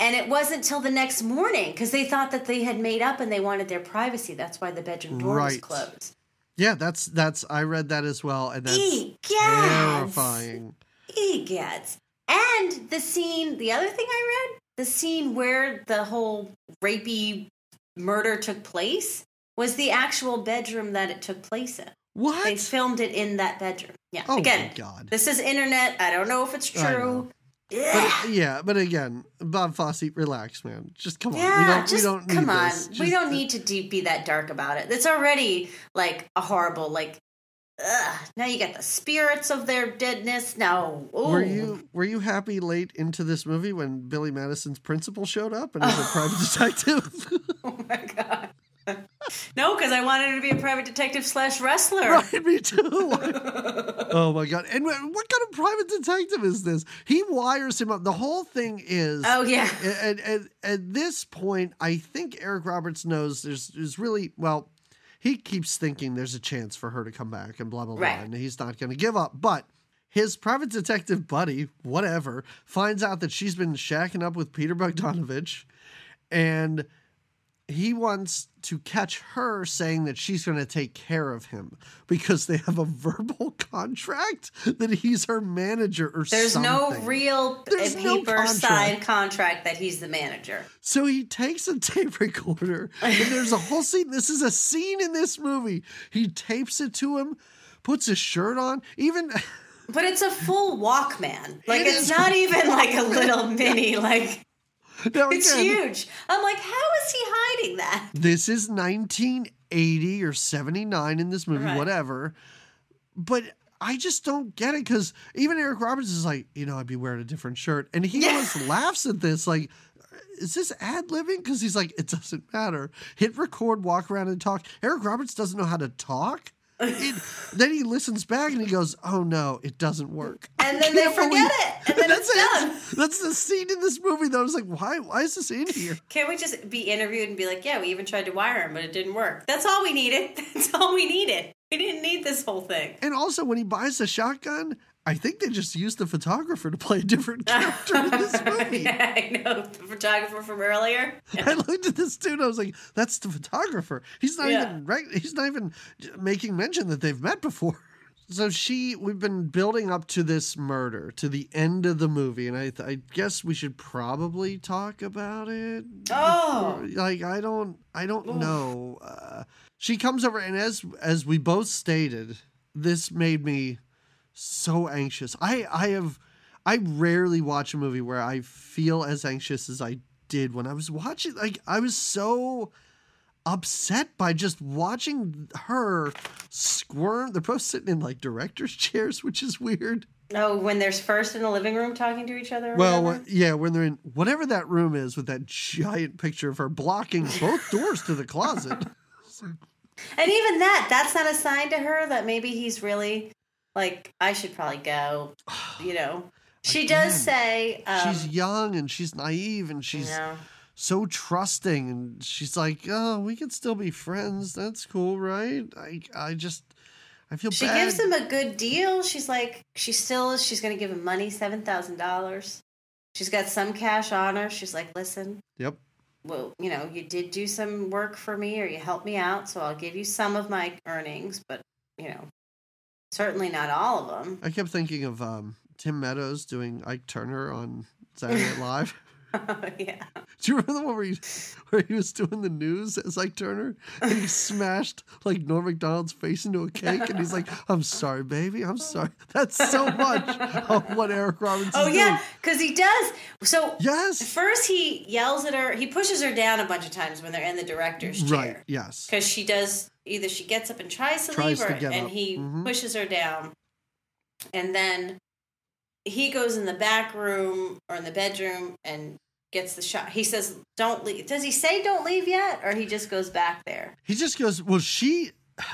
and it wasn't till the next morning because they thought that they had made up and they wanted their privacy. That's why the bedroom door was closed. Yeah, that's that's I read that as well, and that's Egads. terrifying. Egads. And the scene, the other thing I read, the scene where the whole rapey murder took place was the actual bedroom that it took place in. What? They filmed it in that bedroom. Yeah. Oh Again, my god. This is internet. I don't know if it's true. Yeah. But yeah, but again, Bob Fosse, relax, man. Just come on. yeah, we don't. just we don't need come on. this. we don't need to deep be that dark about it. It's already like a horrible like. Ugh. Now you got the spirits of their deadness. No, Ooh. Were you were you happy late into this movie when Billy Madison's principal showed up and as a <laughs> private detective? <laughs> Oh my god. no, because I wanted to be a private detective slash wrestler. <laughs> right, me too. oh my god! And what kind of private detective is this? He wires him up. The whole thing is. Oh yeah. At, at, at this point, I think Eric Roberts knows there's, there's really, well, he keeps thinking there's a chance for her to come back and blah, blah, blah. Right. And he's not going to give up. But his private detective buddy, whatever, finds out that she's been shacking up with Peter Bogdanovich. And he wants to catch her saying that she's going to take care of him because they have a verbal <laughs> contract that he's her manager or There's no real uh, There's no paper contract. signed contract that he's the manager. So he takes a tape recorder, and there's a whole scene. This is a scene in this movie. He tapes it to him, puts his shirt on, even. <laughs> But it's a full Walkman. Like It it's not even like a little <laughs> mini. Like <laughs> Now it's again, huge. I'm like, how is he hiding that? This is 1980 or 79 in this movie, Right. whatever. But I just don't get it because even Eric Roberts is like, you know, I'd be wearing a different shirt. And he Yeah. almost laughs at this, like, is this ad living? Because he's like, it doesn't matter. Hit record, walk around and talk. Eric Roberts doesn't know how to talk. It- then he listens back and he goes, "Oh no, it doesn't work." And then they <laughs> forget believe- it, and then that's it's done. That's the scene in this movie that I was like, "Why? Why is this in here?" Can't we just be interviewed and be like, yeah, we even tried to wire him, but it didn't work. That's all we needed. <laughs> That's all we needed. We didn't need this whole thing. And also, when he buys the shotgun, I think they just used the photographer to play a different character in this <laughs> movie. I know the photographer from earlier. <laughs> I looked at this dude. I was like, "That's the photographer. He's not Yeah. even right. He's not even making mention that they've met before." <laughs> So she, we've been building up to this murder, to the end of the movie, and I, I guess we should probably talk about it. Oh. like I don't, I don't Oof. know. Uh, she comes over, and as as we both stated, this made me so anxious. I I have I rarely watch a movie where I feel as anxious as I did when I was watching. Like I was so upset by just watching her squirm. They're both sitting in like directors' <laughs> chairs, which is weird. Oh, when there's first in the living room talking to each other? Well, whatever? yeah, when they're in whatever that room is with that giant picture of her blocking both doors to the closet. <laughs> and even that, that's not a sign to her that maybe he's really like, I should probably go. <sighs> You know, she does say, um, she's young and she's naive and she's you know, so trusting and she's like, "Oh, we can still be friends. That's cool, right?" I I just I feel she bad. gives him a good deal. She's like, she still is. She's going to give him money, seven thousand dollars. She's got some cash on her. She's like, listen, Yep. well, you know, you did do some work for me, or you helped me out, so I'll give you some of my earnings, but you know, certainly not all of them. I kept thinking of um, Tim Meadows doing Ike Turner on Saturday Night Live. <laughs> yeah. Do you remember the one where he, where he was doing the news as Ike Turner and he smashed like Norm Macdonald's face into a cake and he's like, "I'm sorry, baby, I'm sorry." That's so much of what Eric Roberts Oh yeah, because he does. So Yes. first he yells at her. He pushes her down a bunch of times when they're in the director's chair. Right. Yes. Because she does either she gets up and tries to Tries leave her, and up. he Mhm. pushes her down, and then he goes in the back room or in the bedroom and gets the shot. He says, "Don't leave." Does he say "Don't leave" yet, or he just goes back there? He just goes, "Well, she." <sighs>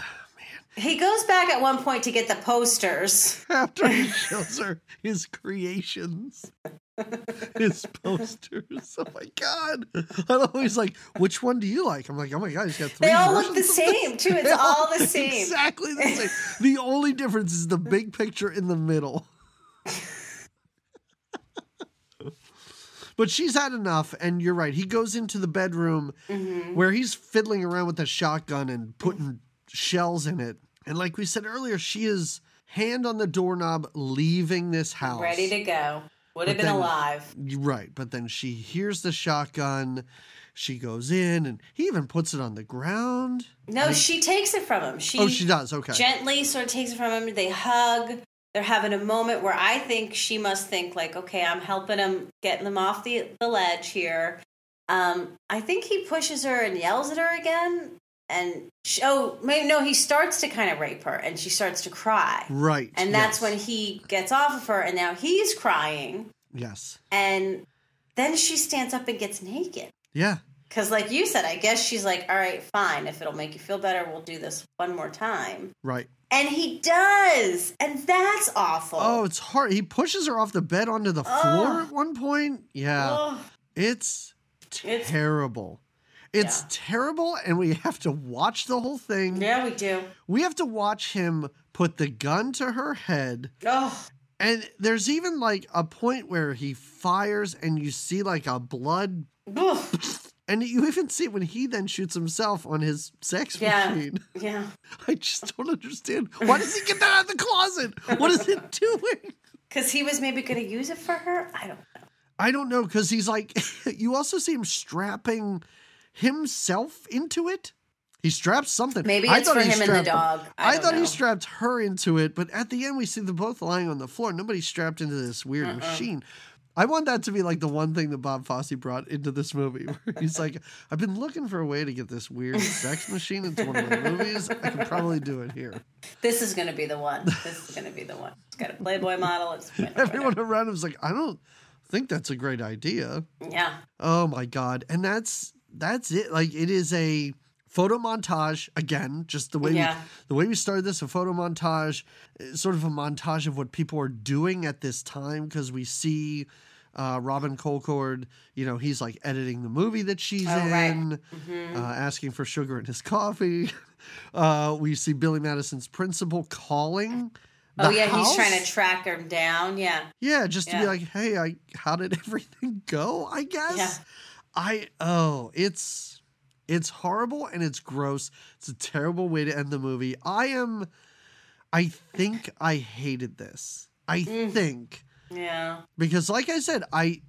He goes back at one point to get the posters. <laughs> After he shows her his creations, <laughs> his posters. Oh my god! I'm always like, "Which one do you like?" I'm like, "Oh my god, he's got three. They all look the of this." same too. It's <laughs> They all the same. Exactly the same. the only difference is the big picture in the middle. But she's had enough, and you're right. He goes into the bedroom Mm-hmm. where he's fiddling around with a shotgun and putting shells in it. And like we said earlier, she is hand on the doorknob leaving this house. Ready to go. Would have been then- alive. Right, but then she hears the shotgun. She goes in, and he even puts it on the ground. No, she takes it from him. She, oh, she does. Okay. gently sort of takes it from him. They hug. They're having a moment where I think she must think like, okay, I'm helping him, getting them off the the ledge here. Um, I think he pushes her and yells at her again. And she, oh, maybe no, he starts to kind of rape her, and she starts to cry. right. And that's yes. when he gets off of her, and now he's crying. Yes. And then she stands up and gets naked. Yeah. Because, like you said, I guess she's like, all right, fine. If it'll make you feel better, we'll do this one more time. Right. And he does. And that's awful. Oh, it's hard. He pushes her off the bed onto the floor at one point. Yeah. Ugh. It's terrible. It's Yeah. terrible, and we have to watch the whole thing. Yeah, we do. We have to watch him put the gun to her head. Oh, And there's even like a point where he fires and you see like a blood ugh. And you even see when he then shoots himself on his sex Yeah. machine. <laughs> Yeah. I just don't understand. Why does he get that out of the closet? What is it doing? <laughs> Because he was maybe going to use it for her. I don't know. I don't know because he's like, <laughs> you also see him strapping himself into it. He straps something. Maybe I it's thought for him and the dog. I, I, thought know. he strapped her into it, but at the end we see them both lying on the floor. Nobody's strapped into this weird Uh-uh. machine. I want that to be like the one thing that Bob Fosse brought into this movie. Where he's like, I've been looking for a way to get this weird sex machine into one of my movies. I can probably do it here. This is going to be the one. This is going to be the one. It's got a Playboy model. It's <laughs> Everyone around him was like, I don't think that's a great idea. Yeah. Oh my god. And that's that's it. Like it is a photo montage again, just the way Yeah. we, the way we started this a photo montage, eh, sort of a montage of what people are doing at this time because we see uh, Robin Colcord, you know, he's like editing the movie that she's Oh, right. in, hmm uh, asking for sugar in his coffee. <laughs> Uh, we see Billy Madison's principal calling. Oh yeah, he's trying to track him down. Yeah. Yeah, just to be like, hey, I how did <laughs> everything go? I guess. Yeah. I oh, it's it's horrible and it's gross. It's a terrible way to end the movie. I am I think I hated this. I Mm. think Yeah. because like I said, I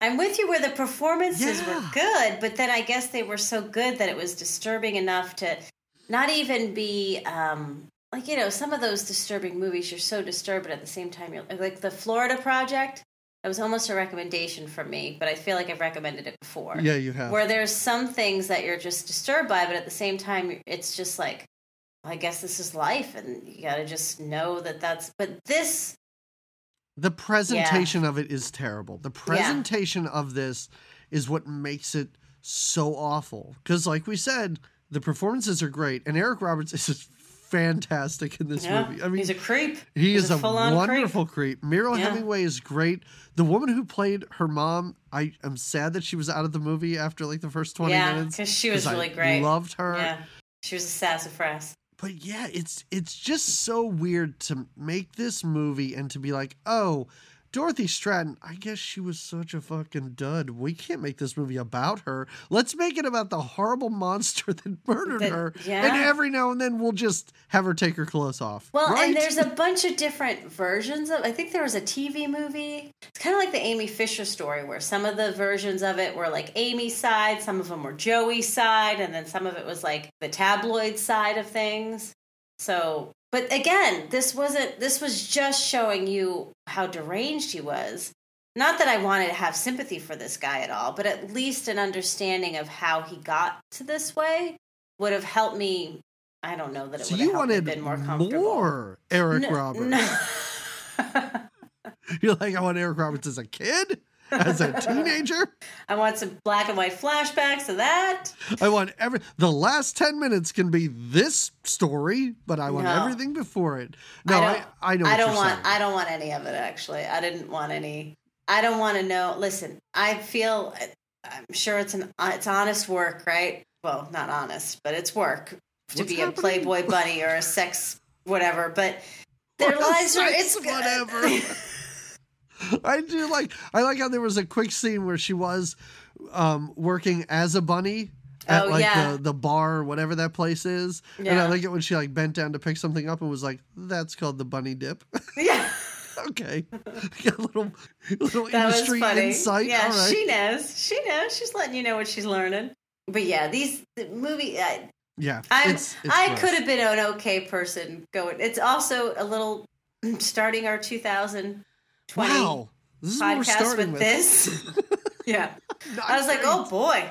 I'm with you where the performances were good, but then I guess they were so good that it was disturbing enough to not even be um like you know some of those disturbing movies you're so disturbed but at the same time you're like the Florida Project. It was almost a recommendation for me, but I feel like I've recommended it before. yeah, you have. Where there's some things that you're just disturbed by, but at the same time it's just like I guess this is life, and you got to just know that that's. But this, The presentation of it is terrible. The presentation of this is what makes it so awful. Because, like we said, the performances are great, and Eric Roberts is just fantastic in this yeah, movie. I mean, he's a creep. He He's is a a, wonderful creep. Mariel Yeah. Hemingway is great. The woman who played her mom, I am sad that she was out of the movie after like the first 20 yeah, minutes. because she was really I great. Loved her. Yeah, she was a sassafras. But yeah, it's it's just so weird to make this movie and to be like, "Oh, Dorothy Stratten, I guess she was such a fucking dud. We can't make this movie about her. Let's make it about the horrible monster <laughs> that murdered her. yeah. And every now and then we'll just have her take her clothes off." Well, right? and there's a bunch of different versions of. I think there was a TV movie. It's kind of like the Amy Fisher story, where some of the versions of it were like Amy's side, some of them were Joey's side, and then some of it was like the tabloid side of things. So, but again, this wasn't. This was just showing you how deranged he was. Not that I wanted to have sympathy for this guy at all, but at least an understanding of how he got to this way would have helped me. I don't know that it so would you have wanted been more comfortable. more Eric No- Roberts. no. <laughs> You're like, I want Eric Roberts as a kid, as a teenager. I want some black and white flashbacks of that. I want every the last ten minutes can be this story, but I want No. everything before it. No, I I, don't- I, know. I don't want. saying. I don't want any of it. Actually, I didn't want any. I don't want to know. Listen, I feel. I'm sure it's an. It's honest work, right? Well, not honest, but it's work to What's be happening? a Playboy bunny or a sex whatever. But their Or lives are. It's whatever. <laughs> <laughs> I do like. I like how there was a quick scene where she was um, working as a bunny. At Oh, like yeah. the, the bar, whatever that place is. And I Yeah. like it when she like bent down to pick something up and was like, that's called the bunny dip. <laughs> yeah, okay. Got <laughs> a little little that industry insight. Yeah, All right. she knows. She knows. She's letting you know what she's learning. But yeah, these the movie. I, yeah. I'm, it's, it's I gross. could have been an okay person going. It's also a little <clears throat> starting our 2020 Wow. This is what we're podcast with with. this. <laughs> yeah. <laughs> I was like, oh boy.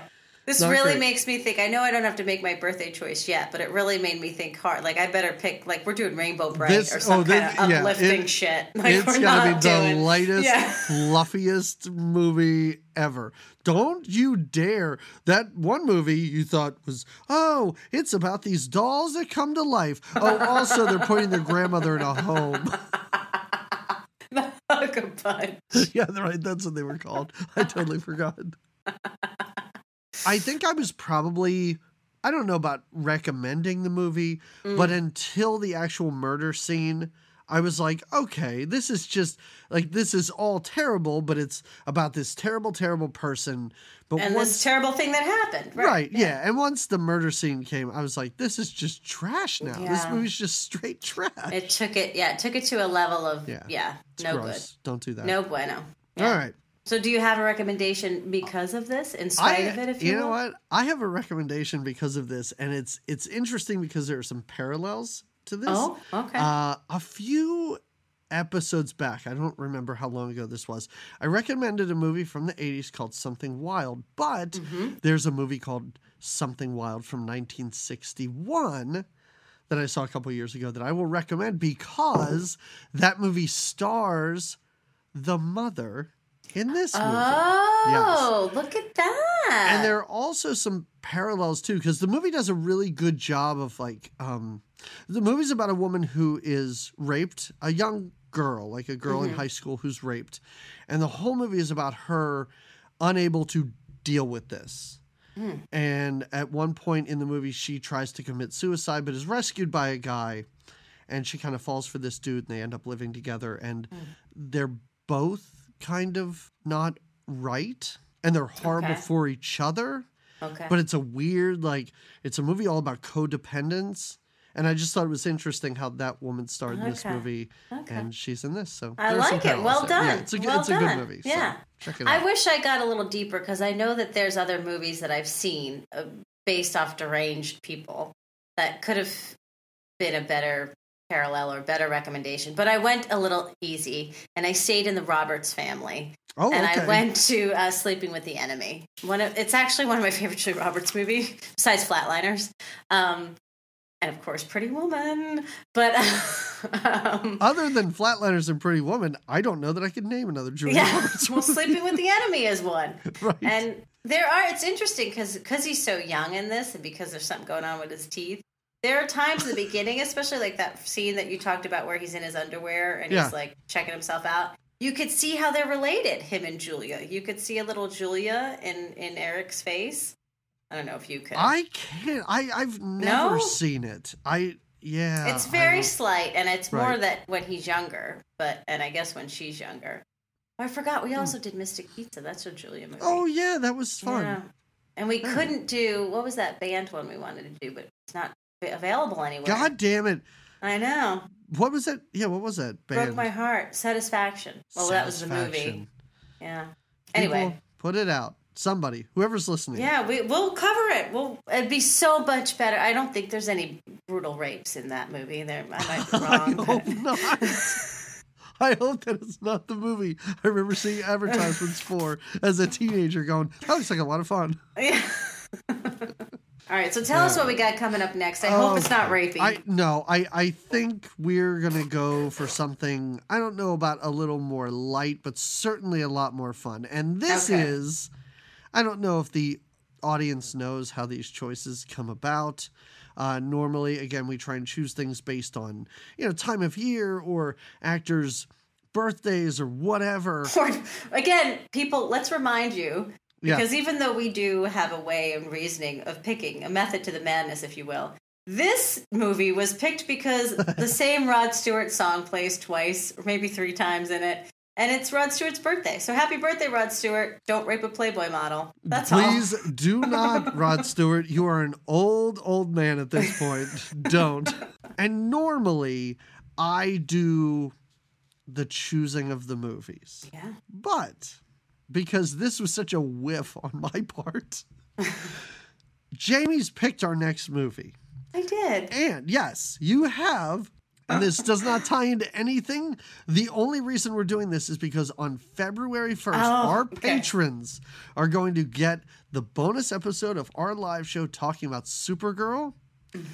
This Not really great. makes me think. I know I don't have to make my birthday choice yet, but it really made me think hard. Like I better pick. Like we're doing Rainbow Brite This- or oh, some oh, kind this- of yeah, uplifting it- shit. <laughs> Like it's gotta be the doing. lightest, Yeah. fluffiest movie ever. Don't you dare. That one movie you thought was, oh, it's about these dolls that come to life. Oh, also, they're putting their grandmother in a home. The Hugga Bunch. yeah, right. That's what they were called. I totally forgot. <laughs> I think I was probably, I don't know about recommending the movie, Mm. but until the actual murder scene, I was like, okay, this is just like this is all terrible, but it's about this terrible, terrible person. But and once, this terrible thing that happened. right, Right. yeah. And once the murder scene came, I was like, this is just trash now. This Yeah. movie's just straight trash. It took it, yeah, it took it to a level of, Yeah. yeah, It's no gross. Don't do that. No bueno. All Yeah. right. So, do you have a recommendation because of this, in spite I, of it, if you, know will? what? I have a recommendation because of this, and it's it's interesting because there are some parallels to this. Oh, okay. Uh, a few episodes back, I don't remember how long ago this was. I recommended a movie from the 80s called Something Wild, but Mhm. there's a movie called Something Wild from 1961 that I saw a couple years ago that I will recommend because that movie stars the mother in this movie. Oh, look at that. And there are also some parallels too, because the movie does a really good job of like, um, the movie's about a woman who is raped, a young girl, like a girl in Mhm. high school who's raped, and the whole movie is about her unable to deal with this. Hmm. And at one point in the movie, she tries to commit suicide, but is rescued by a guy, and she kind of falls for this dude, and they end up living together, and Hmm. they're both kind of not right, and they're horrible Okay. for each other. okay. But it's a weird, like, it's a movie all about codependence. And I just thought it was interesting how that woman starred in this movie, okay. and she's in this. So I like it. Well there. Yeah, done. it's a, good- Well it's a good done. movie. so Yeah. check it I wish I got a little deeper because I know that there's other movies that I've seen uh, based off deranged people that could have been a better parallel or better recommendation. But I went a little easy and I stayed in the Roberts family oh, and okay. I went to uh, Sleeping with the Enemy. One of, it's actually one of my favorite Julia Roberts movies besides Flatliners. Um, and of course, Pretty Woman. But <laughs> um, Other than Flatliners and Pretty Woman, I don't know that I could name another Julia yeah, Roberts <laughs> well. Sleeping with the Enemy is one. <laughs> right. And there are it's interesting because he's so young in this and because there's something going on with his teeth. There are times in the beginning, especially like that scene that you talked about where he's in his underwear and Yeah. he's like checking himself out. You could see how they're related, him and Julia. You could see a little Julia in in Eric's face. I don't know if you could. I can't. I I've never No? seen it. I yeah. it's very slight, and it's more that when he's younger, but and I guess when she's younger. Oh, I forgot we also hmm. did Mystic Pizza. That's a Julia movie. Oh yeah, that was fun. Yeah. And we Yeah. couldn't do what was that band one we wanted to do, but it's not available anywhere. God damn it! I know. What was that? Yeah, what was that band? Broke my heart. Satisfaction. Well, that was the movie. Satisfaction. Yeah. People, Anyway, put it out. Somebody, whoever's listening. yeah, we we'll cover it. We'll it'd be so much better. I don't think there's any brutal rapes in that movie. There, I might be <laughs> I wrong. hope but- not. <laughs> I hope that it's not the movie I remember seeing advertisements for as a teenager going, that looks like a lot of fun. <laughs> Yeah. All right, so tell us what we got coming up next. I hope it's not rapey. I no, I I think we're gonna go for something I don't know about a little more light, but certainly a lot more fun. And this Okay. is I don't know if the audience knows how these choices come about. Uh, normally, again, we try and choose things based on you know time of year or actors' birthdays or whatever. Again, people, let's remind you Yeah. because even though we do have a way and reasoning of picking a method to the madness, if you will, this movie was picked because <laughs> the same Rod Stewart song plays twice, or maybe three times in it, and it's Rod Stewart's birthday. So happy birthday, Rod Stewart! Don't rape a Playboy model. That's all. Please do <laughs> not, Rod Stewart. You are an old, old man at this point. <laughs> Don't. And normally, I do the choosing of the movies. Yeah. But because this was such a whiff on <laughs> my part, Jamie's picked our next movie. I did. And yes, you have. And this does not tie into anything. The only reason we're doing this is because on February 1st, Oh, our okay. patrons are going to get the bonus episode of our live show talking about Supergirl.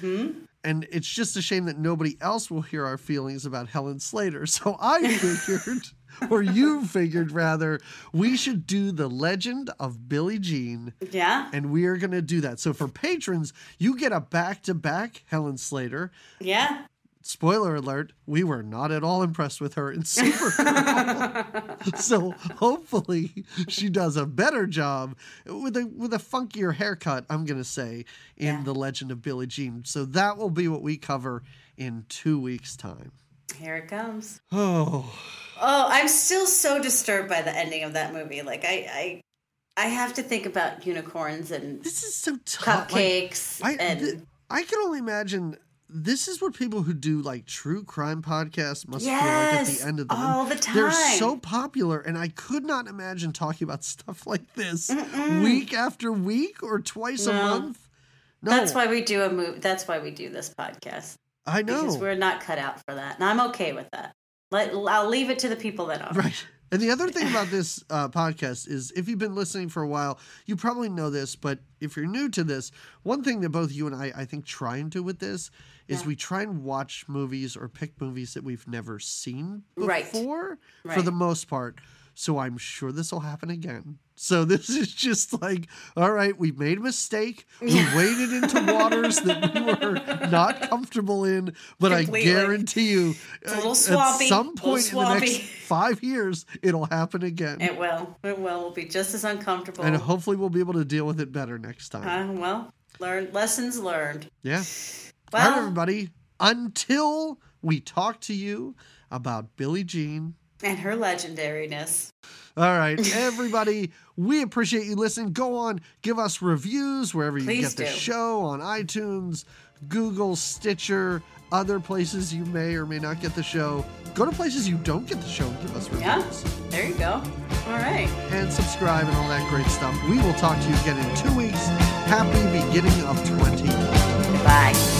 hmm And it's just a shame that nobody else will hear our feelings about Helen Slater. So I figured, <laughs> <laughs> or you figured rather, we should do the legend of Billie Jean Yeah. and we are going to do that. So for patrons, you get a back-to-back Helen Slater. Yeah. Spoiler alert: We were not at all impressed with her in Supergirl. <laughs> so hopefully she does a better job with a with a funkier haircut. I'm going to say in Yeah. the Legend of Billie Jean. So that will be what we cover in two weeks' time. Here it comes. Oh, Oh, I'm still so disturbed by the ending of that movie. Like I, I, I have to think about unicorns and this is so tough. Like, cupcakes I and th- I can only imagine. This is what people who do like true crime podcasts must feel like at the end of them. All the time. They're so popular, and I could not imagine talking about <laughs> stuff like this week after week or twice a month. No, That's why we do a move. That's why we do this podcast I know. because we're not cut out for that, and I'm okay with that. Let I'll leave it to the people that are. Right. And the other thing about <laughs> this uh, podcast is if you've been listening for a while, you probably know this, but if you're new to this, one thing that both you and I, I think, try and do with this is Yeah. we try and watch movies or pick movies that we've never seen Right. before for Right. the most part. So I'm sure this will happen again. So <laughs> this is just like, all right, we made a mistake. We <laughs> waded into waters that we were not comfortable in, but Completely. I guarantee you, swampy, at some point in the next <laughs> five years, it'll happen again. It will. It will. We'll be just as uncomfortable. and hopefully we'll be able to deal with it better next time. Uh, well, learn lessons learned. yeah. Well, right, everybody. Until we talk to you about Billie Jean. And her legendariness. All right, everybody. <laughs> we appreciate you listening. Go on, give us reviews wherever you Please get the show on iTunes, Google, Stitcher, other places you may or may not get the show. Go to places you don't get the show and give us reviews. Yeah. There you go. All right. and subscribe and all that great stuff. We will talk to you again in two weeks. Happy beginning of 20. Bye.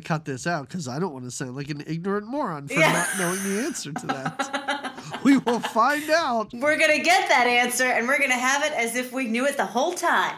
To cut this out because I don't want to sound like an ignorant moron for Yeah. not knowing the answer to that. <laughs> we will find out. We're going to get that answer and we're going to have it as if we knew it the whole time.